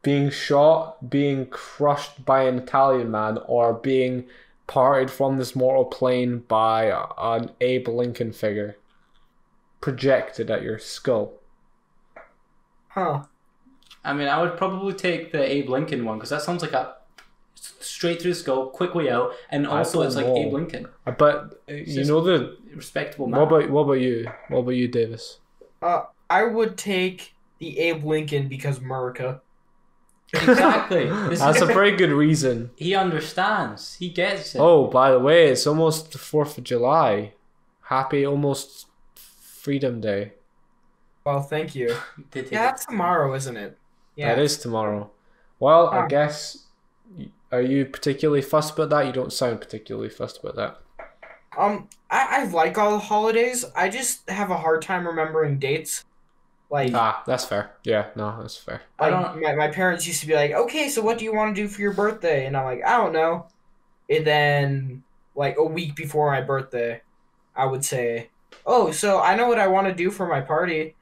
being shot, being crushed by an Italian man, or being parted from this mortal plane by an Abe Lincoln figure projected at your skull. Huh. I mean, I would probably take the Abe Lincoln one because that sounds like a straight through the skull, quick way out, and also it's like know. Abe Lincoln, But you just- know the respectable man. what about what about you? What about you, Davis? Uh, I would take the Abe Lincoln because America. exactly. That's a very good reason. he understands. He gets it. Oh, by the way, it's almost the Fourth of July. Happy almost Freedom Day. Well, thank you. He did take Yeah, that's tomorrow, isn't it? Yeah. That is tomorrow. Well, I guess. Are you particularly fussed about that? You don't sound particularly fussed about that. Um, I, I like all the holidays. I just have a hard time remembering dates. Like, Ah, that's fair. Yeah, no, that's fair. I don't- my, my parents used to be like, okay, so what do you want to do for your birthday? And I'm like, I don't know. And then, like, a week before my birthday, I would say, oh, so I know what I want to do for my party.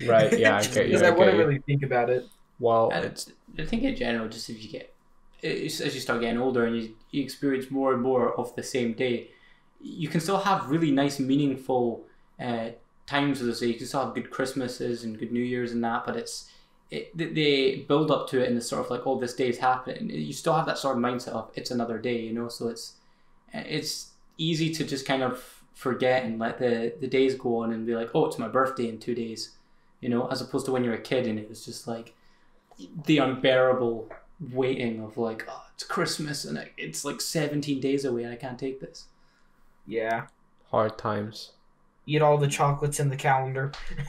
Right, yeah, I Just get you. Because I I, wouldn't really think about it. Well, And it's I think in general, just if you get as you start getting older and you, you experience more and more of the same day, you can still have really nice, meaningful uh, times with us. You can still have good Christmases and good New Years and that, but it's it, they- they build up to it in the sort of like, oh, this day's happening. You still have that sort of mindset of it's another day, you know. So it's it's easy to just kind of forget and let the the days go on and be like, oh, it's my birthday in two days, you know, as opposed to when you're a kid and it was just like the unbearable waiting of like, oh, it's Christmas and it's like 17 days away and I can't take this. Yeah. hard times. Eat all the chocolates in the calendar.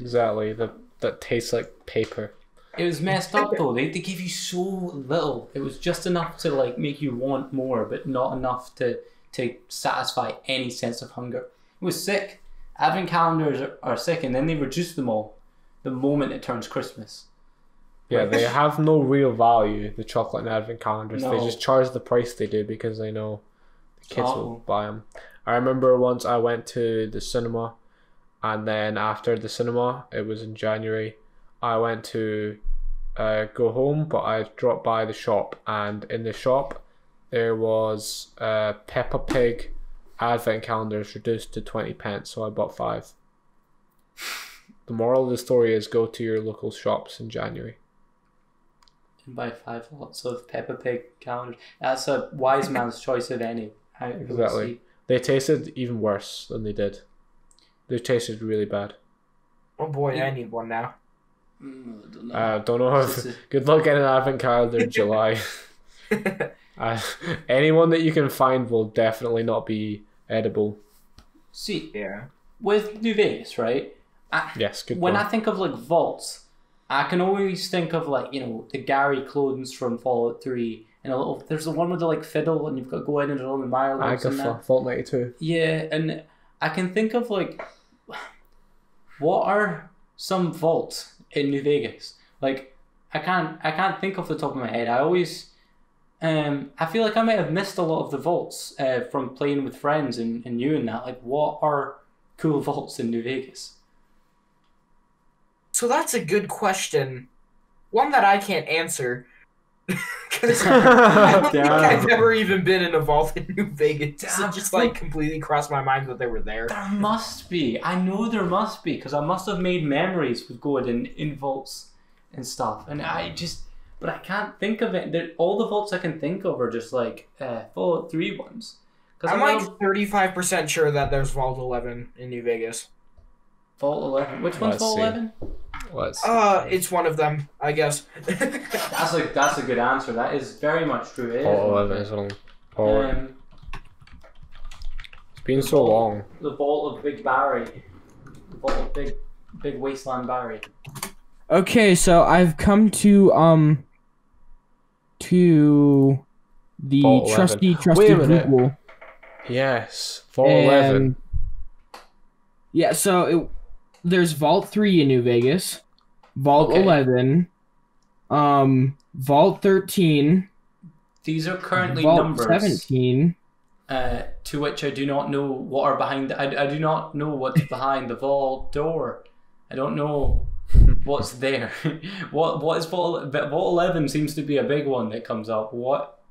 Exactly. That that tastes like paper. It was messed up though. They, they give you so little. It was just enough to like make you want more, but not enough to to satisfy any sense of hunger. It was sick. Advent calendars are, are sick, and then they reduce them all the moment it turns Christmas. Yeah, they have no real value. The chocolate and advent calendars. They just charge the price they do because they know the kids Oh. will buy them. I remember once I went to the cinema, and then after the cinema, it was in January. I went to uh, go home, but I dropped by the shop, and in the shop, there was uh, Peppa Pig advent calendars reduced to twenty pence. So I bought five. The moral of the story is go to your local shops in January. And buy five lots of Peppa Pig calendars. That's a wise man's choice of any. I Exactly. They tasted even worse than they did. They tasted really bad. Oh boy, I need one now. Mm, I don't know. Uh, don't know This if. Good luck getting an advent calendar in July. Uh, anyone that you can find will definitely not be edible. see, yeah. with New Vegas, right? I, Yes, good when point. I think of like vaults, I can always think of like you know the Gary clones from Fallout Three, and a little. There's the one with the like fiddle, and you've got to go in and all the Mirelurks and that. Agatha, Vault 92. Yeah, and I can think of like what are some vaults in New Vegas? Like I can't I can't think off the top of my head. I always um I feel like I might have missed a lot of the vaults uh, from playing with friends and, and you and that. Like what are cool vaults in New Vegas? So that's a good question. One that I can't answer. 'Cause I don't think I've ever even been in a vault in New Vegas. Damn. It just like completely crossed my mind that they were there. There must be. I know there must be because I must have made memories with going in, in vaults and stuff, and I just, but I can't think of it. There, all the vaults I can think of are just like uh, Fallout Three ones. Because I'm like 35% sure that there's Vault 11 in New Vegas. Vault Eleven. Which one's Let's Vault. Eleven? Let's. Uh, it's one of them, I guess. That's a that's a good answer. That is very much true. It is Vault 11 is them. one. Um, it's been so long. the vault of Big Barry. The vault of Big Big Wasteland Barry. Okay, so I've come to um to the Vault 11. trusty trusty. Google. Yes, Vault 11. Yeah, so it, there's Vault 3 in New Vegas, Vault Okay. 11, um Vault 13, These are currently Vault numbers. 17. uh, to which I do not know what are behind. I, I do not know what's behind the vault door. I don't know what's there. what what is vault? Vault eleven seems to be a big one that comes up. What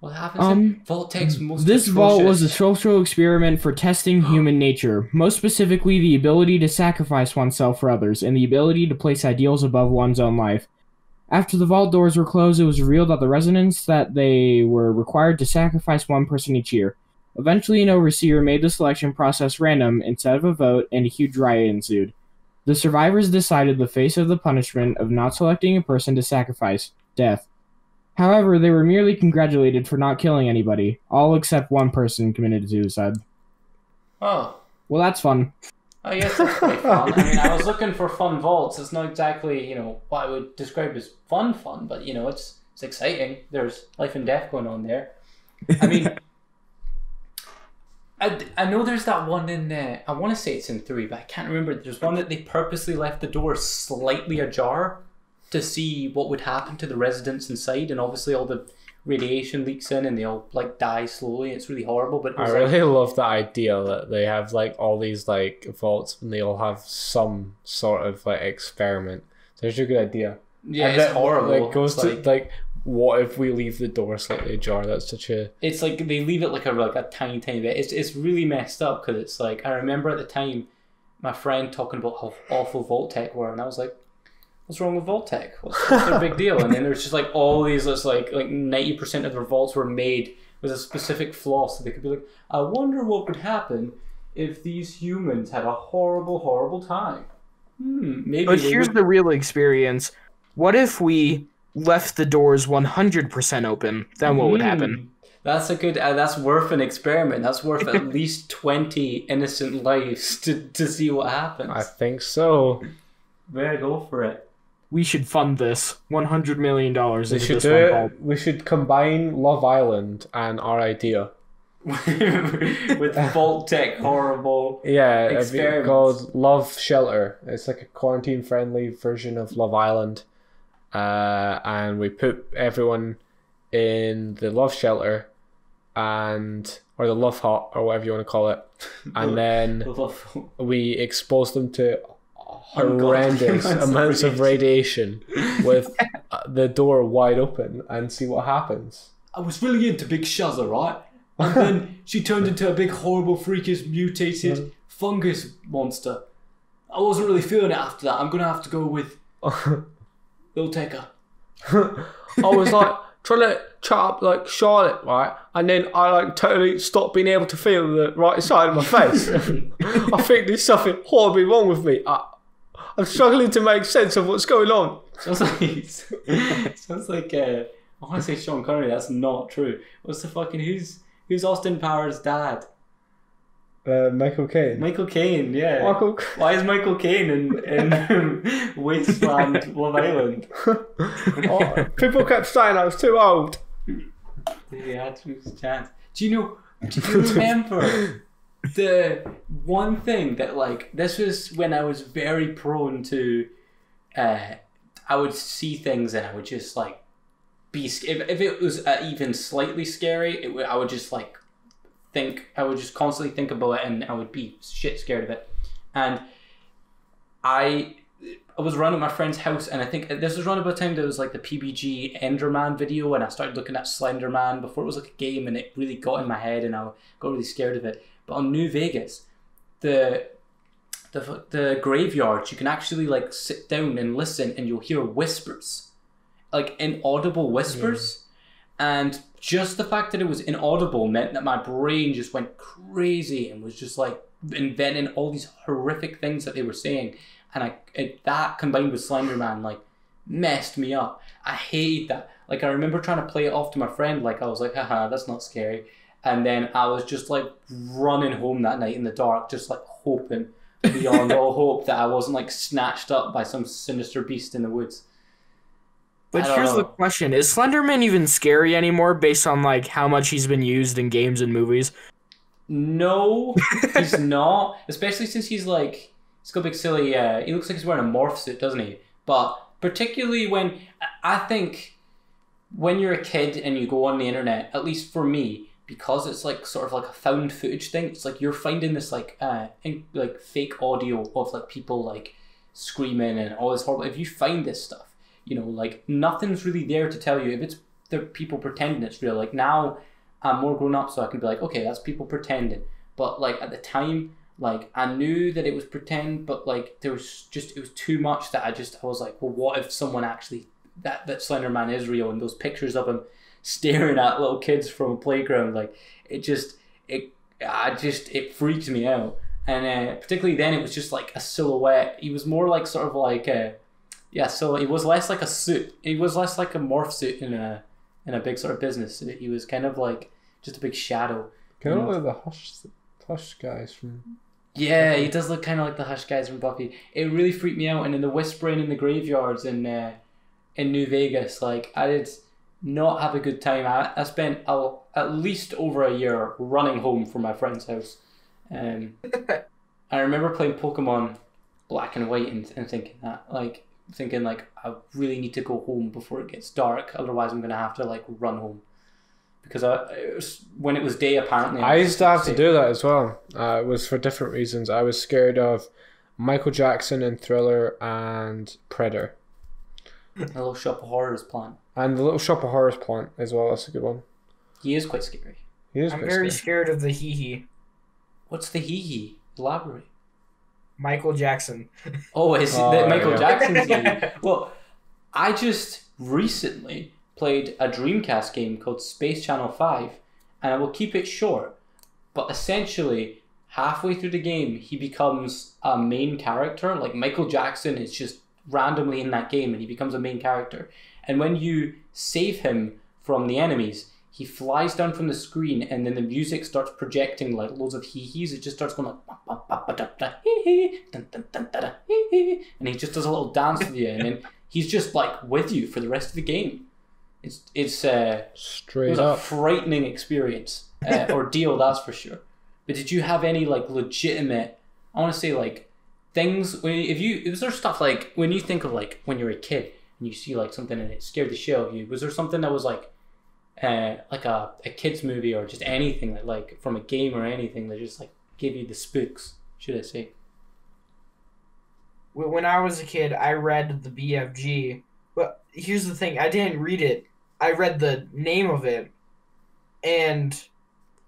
what happens? Um, Vault-Tec's most. This vault was a social experiment for testing human nature, most specifically the ability to sacrifice oneself for others and the ability to place ideals above one's own life. After the vault doors were closed, it was revealed that the residents that they were required to sacrifice one person each year. Eventually, an overseer made the selection process random instead of a vote, and a huge riot ensued. The survivors decided the face of the punishment of not selecting a person to sacrifice death. However, they were merely congratulated for not killing anybody. All except one person committed suicide. Oh. Well, that's fun. I guess that's pretty fun. I mean, I was looking for fun vaults. It's not exactly, you know, what I would describe as fun, fun, but you know, it's it's exciting. There's life and death going on there. I mean, I, I know there's that one in uh, I want to say it's in three, but I can't remember. There's one that they purposely left the door slightly ajar to see what would happen to the residents inside, and obviously all the radiation leaks in and they all like die slowly. It's really horrible, but it I was like, really love the idea that they have like all these like vaults and they all have some sort of like experiment. There's a good idea. yeah, And it's horrible. Like goes It's to like- like, what if we leave the door slightly ajar? That's such a it's like they leave it like a like a tiny tiny bit. It's it's really messed up because it's like I remember at the time my friend talking about how awful Vault-Tec were, and I was like, "What's wrong with Vault-Tec? What's, what's their big deal?" And then there's just like all these it's like like ninety percent of their vaults were made with a specific flaw, so they could be like, "I wonder what would happen if these humans had a horrible horrible time." Hmm, maybe. But here's would- the real experience. What if we left the doors 100% open? Then what would happen? Hmm. That's a good. Uh, that's worth an experiment. That's worth at least twenty innocent lives to, to see what happens. I think so. Better go for it. We should fund this. $100 million We into should this do it. vault. We should combine Love Island and our idea. With Vault-Tec horrible. Yeah, it'd be Experiments. called Love Shelter. It's like a quarantine friendly version of Love Island. Uh, and we put everyone in the Love Shelter and or the Love Hut or whatever you want to call it. And then we expose them to horrendous amounts of amounts of radiation with uh, the door wide open and see what happens. I was really into Big Shuzza, right? And then she turned into a big, horrible, freakish, mutated fungus monster. I wasn't really feeling it after that. I'm gonna have to go with Lil Taker. I was like trying to chat up like Charlotte, right? And then I like totally stopped being able to feel the right side of my face. I think there's something horribly wrong with me. I, I'm struggling to make sense of what's going on. Sounds like sounds like uh, I want to say Sean Connery. That's not true. What's the fucking who's who's Austin Powers' dad? Uh, Michael Caine. Michael Caine. Yeah. Michael. Why is Michael Caine in in Wasteland Love Island? oh, people kept saying I was too old. To lose a chance. Do you know? Do you remember the one thing that like this was when I was very prone to, uh, I would see things and I would just like be if if it was uh, even slightly scary, it would I would just like think I would just constantly think about it and I would be shit scared of it, and I I was around at my friend's house, and I think this was around about the time there was like the PBG Enderman video, and I started looking at Slenderman before it was like a game, and it really got in my head, and I got really scared of it. But on New Vegas, the the the graveyards, you can actually like sit down and listen, and you'll hear whispers, like inaudible whispers, and just the fact that it was inaudible meant that my brain just went crazy and was just like inventing all these horrific things that they were saying and I it, that combined with Slenderman like messed me up. I hated that. Like I remember trying to play it off to my friend, like I was like, haha, that's not scary. And then I was just like running home that night in the dark, just like hoping beyond all hope that I wasn't like snatched up by some sinister beast in the woods. But here's the question: Is Slenderman even scary anymore, based on like how much he's been used in games and movies? No, he's not. Especially since he's like he's got a big silly. Uh, he looks like he's wearing a morph suit, doesn't he? But particularly when I I think when you're a kid and you go on the internet, at least for me, because it's like sort of like a found footage thing. It's like you're finding this like uh in, like fake audio of like people like screaming and all this horrible. If you find this stuff, you know, like nothing's really there to tell you if it's the people pretending it's real. Like now, I'm more grown up, so I can be like, okay, that's people pretending. But like at the time, like I knew that it was pretend, but like there was just it was too much that I just I was like, well, what if someone actually that that Slender Man is real and those pictures of him staring at little kids from a playground, like it just it I just it freaked me out. And uh, particularly then, it was just like a silhouette. He was more like sort of like a yeah. So it was less like a suit. It was less like a morph suit in a in a big sort of business suit. He was kind of like just a big shadow. Kind of like the hush, hush guys from. Yeah, he does look kind of like the Hush guys from Buffy. It really freaked me out, and in the whispering in the graveyards in uh, in New Vegas, like I did not have a good time. I, I spent a, at least over a year running home from my friend's house. Um, I remember playing Pokemon Black and White and, and thinking that, like, thinking like I really need to go home before it gets dark. Otherwise, I'm gonna have to like run home because I it was, when it was day apparently. I used to have to do that as well. Uh, it was for different reasons. I was scared of Michael Jackson and Thriller and Predator. The little shop of horrors plant. And the Little Shop of Horrors plant as well. That's a good one. He is quite scary. He is I'm quite very scary. scared of the hee hee. What's the hee hee? Elaborate. Michael Jackson. Oh, is Oh, that Michael yeah. Jackson's hee hee? Well, I just recently played a Dreamcast game called Space Channel 5, and I will keep it short. But essentially, halfway through the game, he becomes a main character. Like Michael Jackson is just randomly in that game, and he becomes a main character. And when you save him from the enemies, he flies down from the screen, and then the music starts projecting like loads of hee hees. It just starts going like, "Ba, ba, ba, ba, da, da, hee hee, dun, dun, dun, da, da, hee hee," and he just does a little dance with you, and then he's just like with you for the rest of the game. It's it's uh, it Straight was a up. frightening experience, uh, ordeal, that's for sure. But did you have any like legitimate? I want to say like things. when- If you was there stuff like when you think of like when you're a kid and you see like something and it scared the shit out of you. Was there something that was like, like a, a kids movie or just anything that like from a game or anything that just like give you the spooks? Should I say? When I was a kid, I read the BFG. But here's the thing: I didn't read it. I read the name of it, and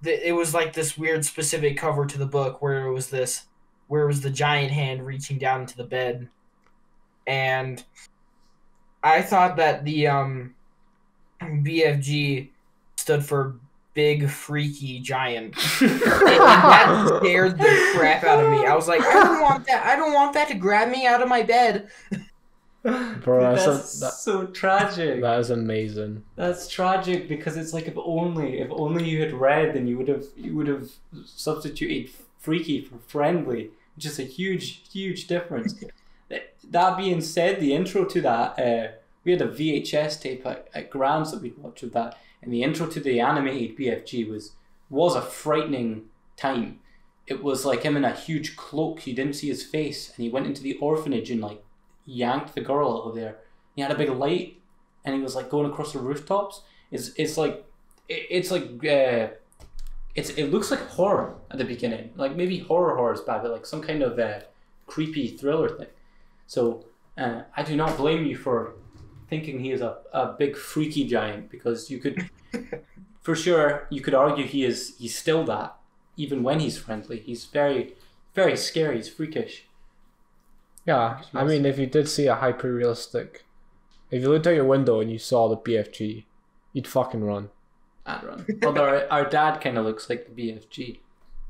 the, it was like this weird specific cover to the book where it was this, where it was the giant hand reaching down into the bed, and I thought that the um, BFG stood for big freaky giant. and that scared the crap out of me. I was like, I don't want that. I don't want that to grab me out of my bed. Bro, that's, that's a, that, so tragic. that is amazing. That's tragic because it's like if only if only you had read then you would have you would have substituted freaky for friendly, which is a huge huge difference. that, that being said, the intro to that uh, we had a VHS tape at, at Grams that we watched of that, and the intro to the animated BFG was was a frightening time. It was like him in a huge cloak. You didn't see his face, and he went into the orphanage and like yanked the girl out of there. He had a big light and he was like going across the rooftops. It's it's like it, it's like uh, it's it looks like horror at the beginning, like maybe horror horror is bad, but like some kind of uh, creepy thriller thing. So Uh, I do not blame you for thinking he is a, a big freaky giant because you could, for sure, you could argue he is he's still that even when he's friendly. He's very, very scary. He's freakish. Yeah, I mean, if you did see a hyper realistic, if you looked out your window and you saw the BFG, you'd fucking run. I'd run. Although our, our dad kind of looks like the BFG,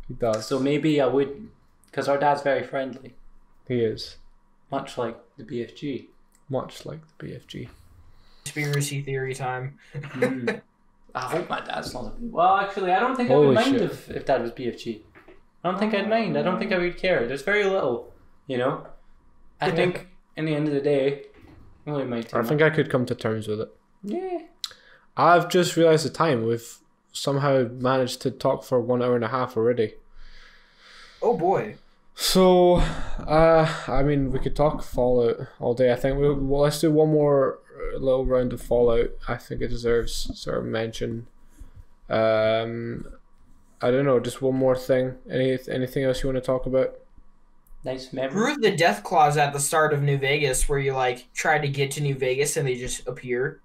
He does. so maybe I wouldn't, because our dad's very friendly, he is much like the BFG. Much like the BFG. Conspiracy theory time. Mm. I hope my dad's not a B. Well, actually, I don't think I would mind shit. if, if dad was BFG. I don't think I'd mind. I don't think I would care. There's very little, you know. I Yeah. think in the end of the day, I only mind too I think I could come to terms with it. Yeah. I've just realized the time. We've somehow managed to talk for one hour and a half already. Oh boy. So, uh, I mean, we could talk Fallout all day. I think we well, let's do one more uh, little round of Fallout. I think it deserves sort of mention. Um, I don't know, just one more thing. Any anything else you want to talk about? Nice memory. Remember the deathclaws at the start of New Vegas where you like try to get to New Vegas and they just appear?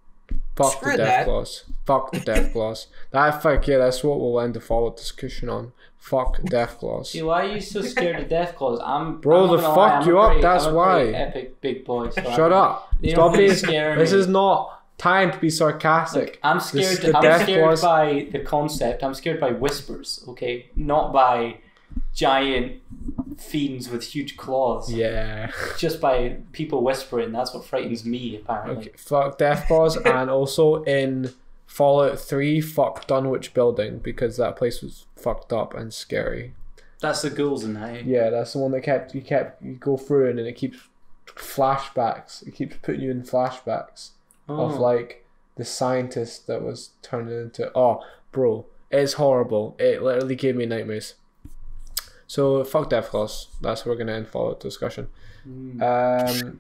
Fuck Screw the death that. clause. Fuck the deathclaws. That fuck yeah, that's what we'll end the Fallout discussion on. Fuck deathclaws. See, why are you so scared of death claws? I'm Bro, I'm the lie, fuck I'm you up, pretty- that's I'm why. Epic big boy. So Shut I'm- up. Stop being scared. This is not time to be sarcastic. Look, I'm scared. the I'm scared clause- by the concept. I'm scared by whispers. Okay, not by giant fiends with huge claws. yeah. Just by people whispering. That's what frightens me. Apparently. Okay, fuck Deathclaws, and also in Fallout 3, fuck Dunwich Building, because that place was fucked up and scary. That's the ghouls in that. eh? Yeah, that's the one that kept, you kept, you go through it and it keeps flashbacks. It keeps putting you in flashbacks Oh. of like the scientist that was turned into, oh, bro, it's horrible. It literally gave me nightmares. So, fuck Deathclaws. That's where we're going to end Fallout discussion. Mm. Um,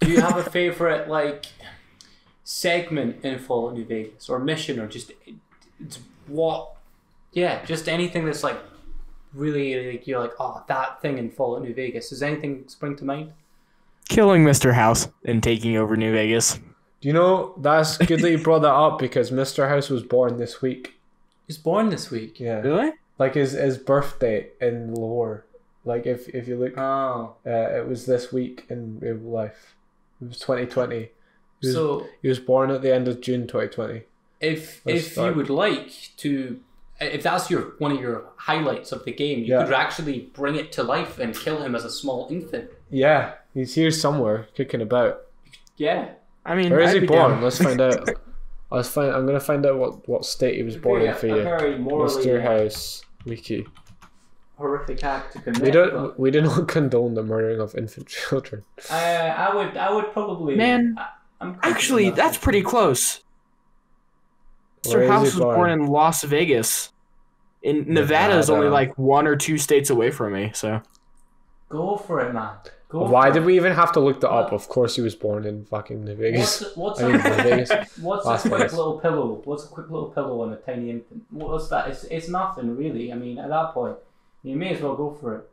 Do you have a favorite like segment in Fallout New Vegas or mission or just it's what? Yeah, just anything that's like really like you're like oh that thing in Fallout New Vegas. Does anything spring to mind? Killing Mr. House and taking over New Vegas. Do you know that's good that you brought that up because Mr. House was born this week. He's born this week. Yeah, Really? Like his his birthday in lore. Like if if you look, uh, Oh, it was this week in real life. It was twenty twenty. He was, so he was born at the end of June twenty twenty. if Let's if start. you would like to, if that's your one of your highlights of the game, you Yeah. could actually bring it to life and kill him as a small infant. Yeah, he's here somewhere kicking about. Yeah. I mean, Where is I'd he born? down. Let's find out. Let's find. I'm gonna find out what what state he was born in for a you. very morally Mr. House wiki. horrific act to commit. We but- don't. We do not condone the murdering of infant children. Uh, I would, I would probably. Man, I, I'm Actually, with that. that's pretty close. Where Mr. House was born in Las Vegas. In Nevada is only like one or two states away from me, so Go for it, man. Go Why did it. we even have to look that up? Of course, he was born in fucking New Vegas. What's, what's, I mean, a, Vegas. what's Las a quick Vegas. little pillow? What's a quick little pillow on a tiny infant? What's that? It's, it's nothing really. I mean, at that point, you may as well go for it.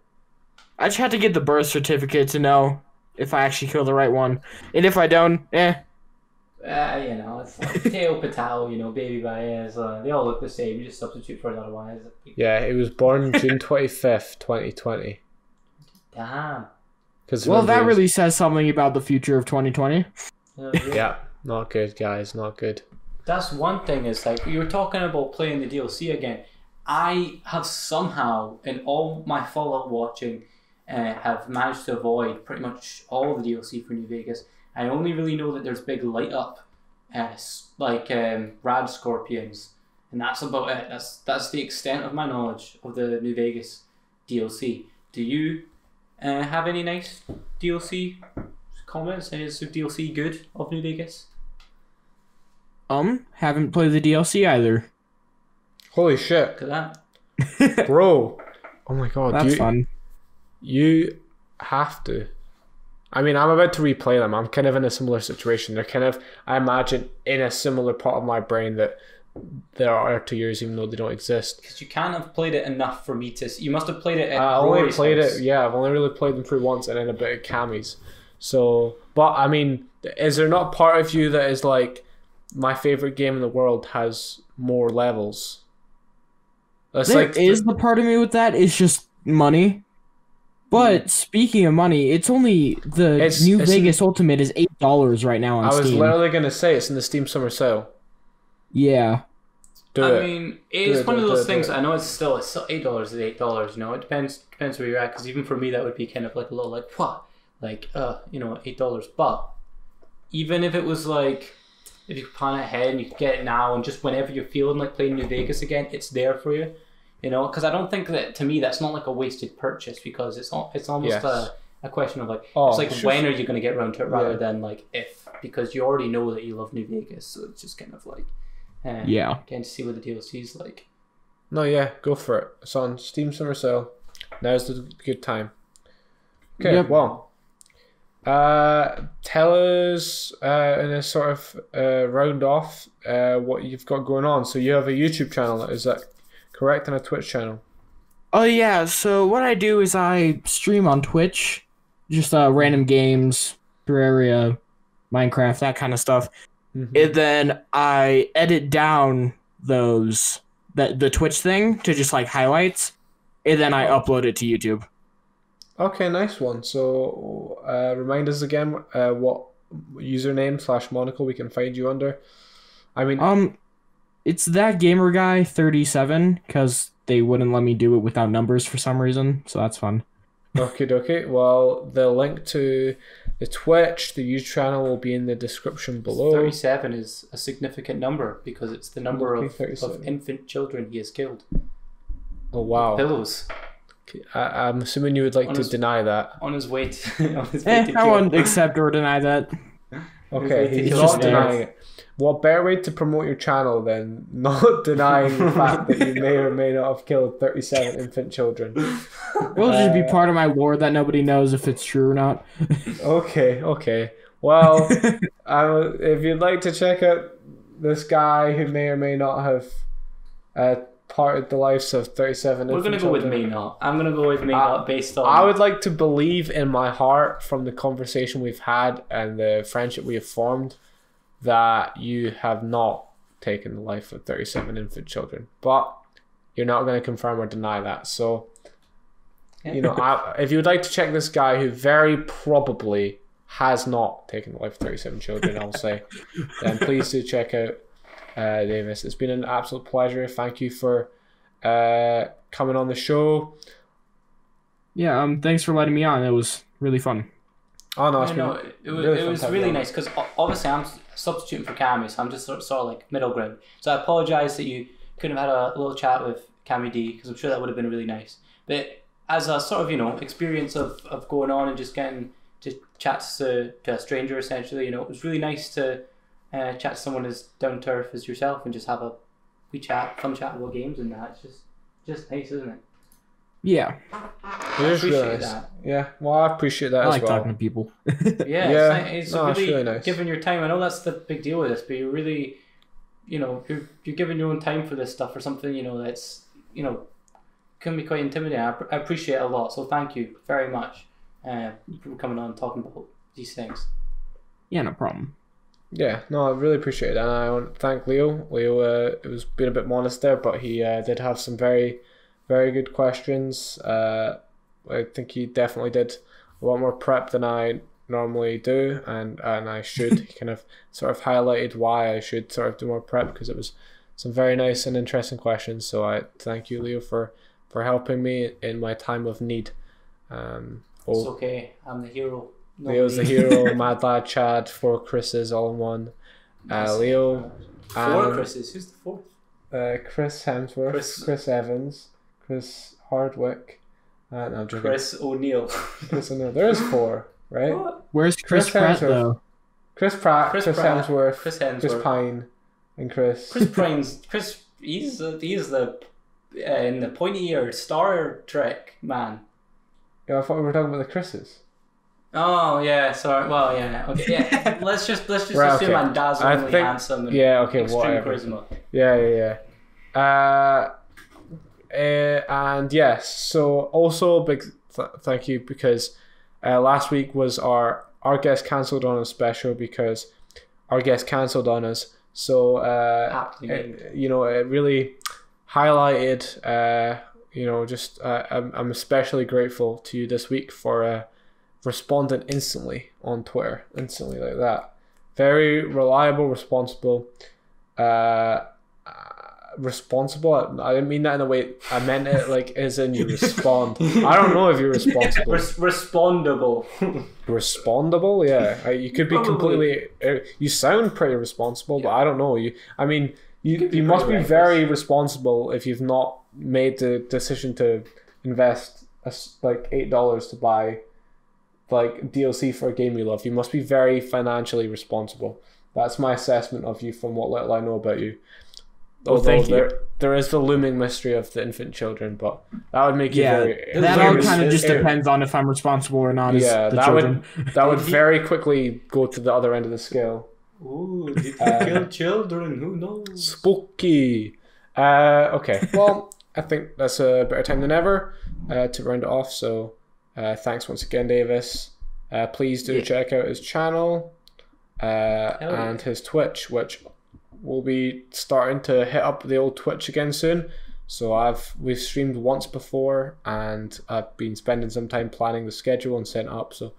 I just had to get the birth certificate to know if I actually killed the right one, and if I don't, eh. Uh, you know, it's like Teo Patel, you know, Baby Baez, uh, they all look the same. You just substitute for another one. Yeah, he was born June twenty fifth, twenty twenty. Damn. Because Well, that really says something about the future of 2020. Yeah, really. Yeah, not good, guys. Not good. That's one thing. Is like you were talking about playing the DLC again. I have somehow, in all my Fallout watching, uh, have managed to avoid pretty much all the DLC for New Vegas. I only really know that there's big light up, uh, s- like um, rad scorpions, and that's about it. That's that's the extent of my knowledge of the New Vegas DLC. Do you uh, have any nice DLC comments? Is the DLC good of New Vegas? Um, haven't played the DLC either. Holy shit, Look at that. bro! Oh my god, That's you fun. you have to. I mean, I'm about to replay them. I'm kind of in a similar situation. They're kind of, I imagine, in a similar part of my brain that there are two years, even though they don't exist. Because you can't have played it enough for me to. You must have played it at I only Rory's played house. it. Yeah, I've only really played them through once, and then a bit of camis. So, but I mean, is there not part of you that is like my favorite game in the world has more levels? That's There like is the part of me with that. It's just money. But hmm. speaking of money, it's only the It's- New it's- Vegas Ultimate is eight dollars right now on Steam. I was Steam. literally gonna say it's in the Steam Summer Sale. Yeah, Do I it. mean, it's it, one do of it, those it, things. it. I know it's still it's still eight dollars is eight dollars. You know, it depends depends where you're at. Because even for me, that would be kind of like a little like what, like uh, you know, eight dollars. But even if it was like, if you plan ahead and you could get it now, and just whenever you're feeling like playing New Vegas again, it's there for you. You know, because I don't think that to me that's not like a wasted purchase because it's al- it's almost Yes. a, a question of like Oh, it's like sure. when are you going to get around to it rather Yeah. than like if because you already know that you love New Vegas, so it's just kind of like. Uh, yeah. Getting to see what the DLC's like. No, yeah, go for it. It's on Steam Summer Sale. Now's the good time. Okay, Yep. well, uh, tell us uh, in a sort of uh, round off uh, what you've got going on. So you have a YouTube channel, is that correct? And a Twitch channel. Oh yeah. So what I do is I stream on Twitch, just uh, random games, Terraria, Minecraft, that kind of stuff. Mhm. and then I edit down those that the Twitch thing to just like highlights, and then I upload it to YouTube. Okay, nice one. So uh, remind us again uh, what username slash monocle we can find you under. I mean, Um, it's that gamer guy thirty seven because they wouldn't let me do it without numbers for some reason, so that's fun. Okay, okay. Well, the link to the Twitch, the YouTube channel will be in the description below. 37 is a significant number because it's the number Okay, of, of infant children he has killed. Oh wow! Pillows I, I'm assuming you would like On to his- deny that. on his way to, on his way Eh, to I kill. won't accept or deny that. Okay, It's he's just not denying it. What better way to promote your channel than not denying the fact that you may or may not have killed 37 infant children? It'll just be Uh, part of my lore that nobody knows if it's true or not. Okay, okay. Well, I, if you'd like to check out this guy who may or may not have uh, parted the lives of 37 We're gonna go with may not. I'm gonna go with Uh, not based on. I would like to believe in my heart from the conversation we've had and the friendship we have formed that you have not taken the life of 37 infant children. But you're not going to confirm or deny that. So, you know, I, if you would like to check this guy who very probably has not taken the life of 37 children, I'll say, then please do check out uh, Davis. It's been an absolute pleasure. Thank you for uh, coming on the show. Yeah. Um. Thanks for letting me on. It was really fun. Oh no, it's I been know it, it was, really it was really nice because obviously I'm substituting for Cammy, so I'm just sort of, sort of like middle ground. So I apologize that you couldn't have had a little chat with Cammy D because I'm sure that would have been really nice. But as a sort of you know experience of, of going on and just getting to chat to, to a stranger essentially, you know, it was really nice to uh, chat to someone as down to earth as yourself and just have a we chat, fun chat about games and that. It's just just nice, isn't it? Yeah. It is really appreciate nice. that. Yeah, well, I appreciate that I as like well. talking to people. Yeah, Yeah, it's, ni- it's no, it's really, really nice. giving your time. I know that's the big deal with this, but you're really, you know, you're you're giving your own time for this stuff or something. You know, that's you know, can be quite intimidating. I, I appreciate it a lot, so thank you very much uh, for coming on and talking about these things. Yeah. No problem. Yeah, no, I really appreciate it, and I want to thank Leo. Leo, uh, it was being a bit modest there, but he uh, did have some very, very good questions. Uh, I think he definitely did a lot more prep than I normally do, and and I should. he kind of sort of highlighted why I should sort of do more prep because it was some very nice and interesting questions. So I thank you, Leo, for for helping me in my time of need. Um, It's oh, okay. I'm the hero. No Leo's the hero. Mad Lad Chad, four Chris's all in one. Uh, Leo, Four um, Chris's. Who's the fourth? uh, Chris Hemsworth, Chris, Chris- Evans, Chris Hardwick. Uh, no, I'm joking. Chris, Chris O'Neill. there is four, right? What? Where's Chris, Chris Pratt Hemsworth. though? Chris Pratt, Chris, Chris Pratt, Hemsworth, Chris Chris, Pine, and Chris. Chris Pine's Chris. He's the, he's the uh, in the pointy eared Star Trek man. yeah, I thought we were talking about the Chris's. Oh yeah, sorry. Well, yeah, okay, yeah. let's just let's just Right, assume okay. I'm dazzlingly I think- handsome and Yeah, okay, extreme whatever. charisma. Yeah, yeah, yeah. Uh, uh, and yes, so also big th- thank you because uh, last week was our our guest cancelled on us special because our guest cancelled on us. So uh, Aptly named. it- you know, it really highlighted. Uh, you know, just uh, I'm I'm especially grateful to you this week for uh, responding instantly on Twitter, instantly like that. Very reliable, responsible. Uh, uh, responsible. I, I didn't mean that in a way. I meant it like as in you respond. I don't know if you're responsible. Res- respondable. respondable yeah you could be Probably. completely uh, you sound pretty responsible but i don't know you i mean you, could be you must be pretty very responsible if you've not made the decision to invest a s like eight dollars to buy like dlc for a game you love you must be very financially responsible that's my assessment of you from what little i know about you Well, Although thank you. there, there is the looming mystery of the infant children but that would make you Yeah, very that all kind of just depends on if I'm responsible or not. As Yeah, the that children. would that would very quickly go to the other end of the scale. Ooh, did Uh, kill children? Who knows? Spooky. Uh, okay, well, I think that's a better time than ever uh, to round it off. So, uh, thanks once again, Davis. Uh, please do Yeah. check out his channel uh, yeah. and his Twitch, which will be starting to hit up the old Twitch again soon. So I've we've streamed once before, and I've been spending some time planning the schedule and setting up. So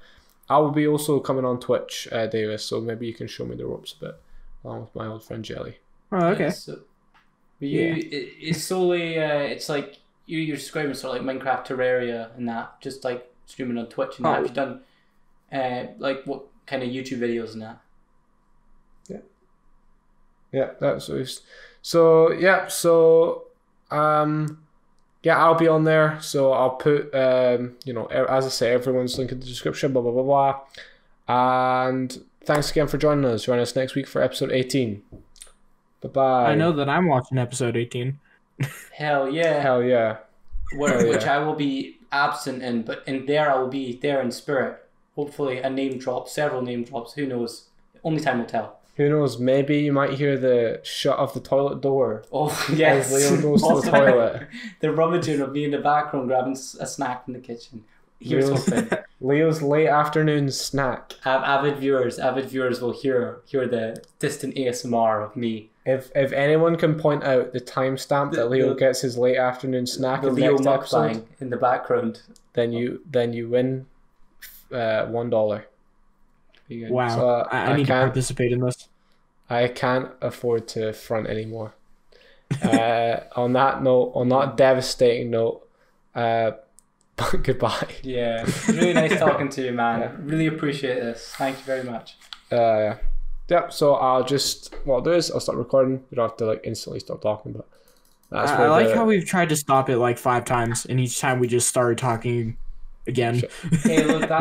I will be also coming on Twitch, uh, Davis. So maybe you can show me the ropes a bit, along with my old friend Jelly. Oh, okay. Yeah, so, but you, it, it's solely, uh, it's like you, you're describing sort of like Minecraft Terraria and that, just like streaming on Twitch and that. Oh. Have you done, uh, like what kind of YouTube videos and that? Yeah, yeah, that's what it's- so. Yeah, so um, yeah, I'll be on there. So I'll put um, you know, as I say, everyone's link in the description. Blah blah blah blah. And thanks again for joining us. Join us next week for episode eighteen. Bye bye. I know that I'm watching episode 18. Hell yeah. Hell yeah. Where, Hell which yeah. I will be absent in, but in there I will be there in spirit. Hopefully, a name drop, several name drops. Who knows? Only time will tell. Who knows? Maybe you might hear the shut of the toilet door Oh yes, as Leo goes to the toilet. The rummaging of me in the background grabbing a snack in the kitchen. Here's Leo's- hoping. Leo's late afternoon snack. Av- avid viewers, avid viewers will hear hear the distant ASMR of me. If if anyone can point out the timestamp that Leo the- gets his late afternoon snack the in the Leo next episode, in the background. then you then you win uh, one dollar. Wow. So, uh, I, I I need to can't- participate in this. I can't afford to front anymore. uh, on that note, on that devastating note, uh, goodbye. Yeah, really nice talking to you, man. Yeah. Really appreciate this. Thank you very much. Uh, yep. So I'll just what I'll do is I'll start recording. You don't have to like instantly stop talking, but that's I, I like the- how we've tried to stop it like five times, and each time we just started talking again. Hey, look,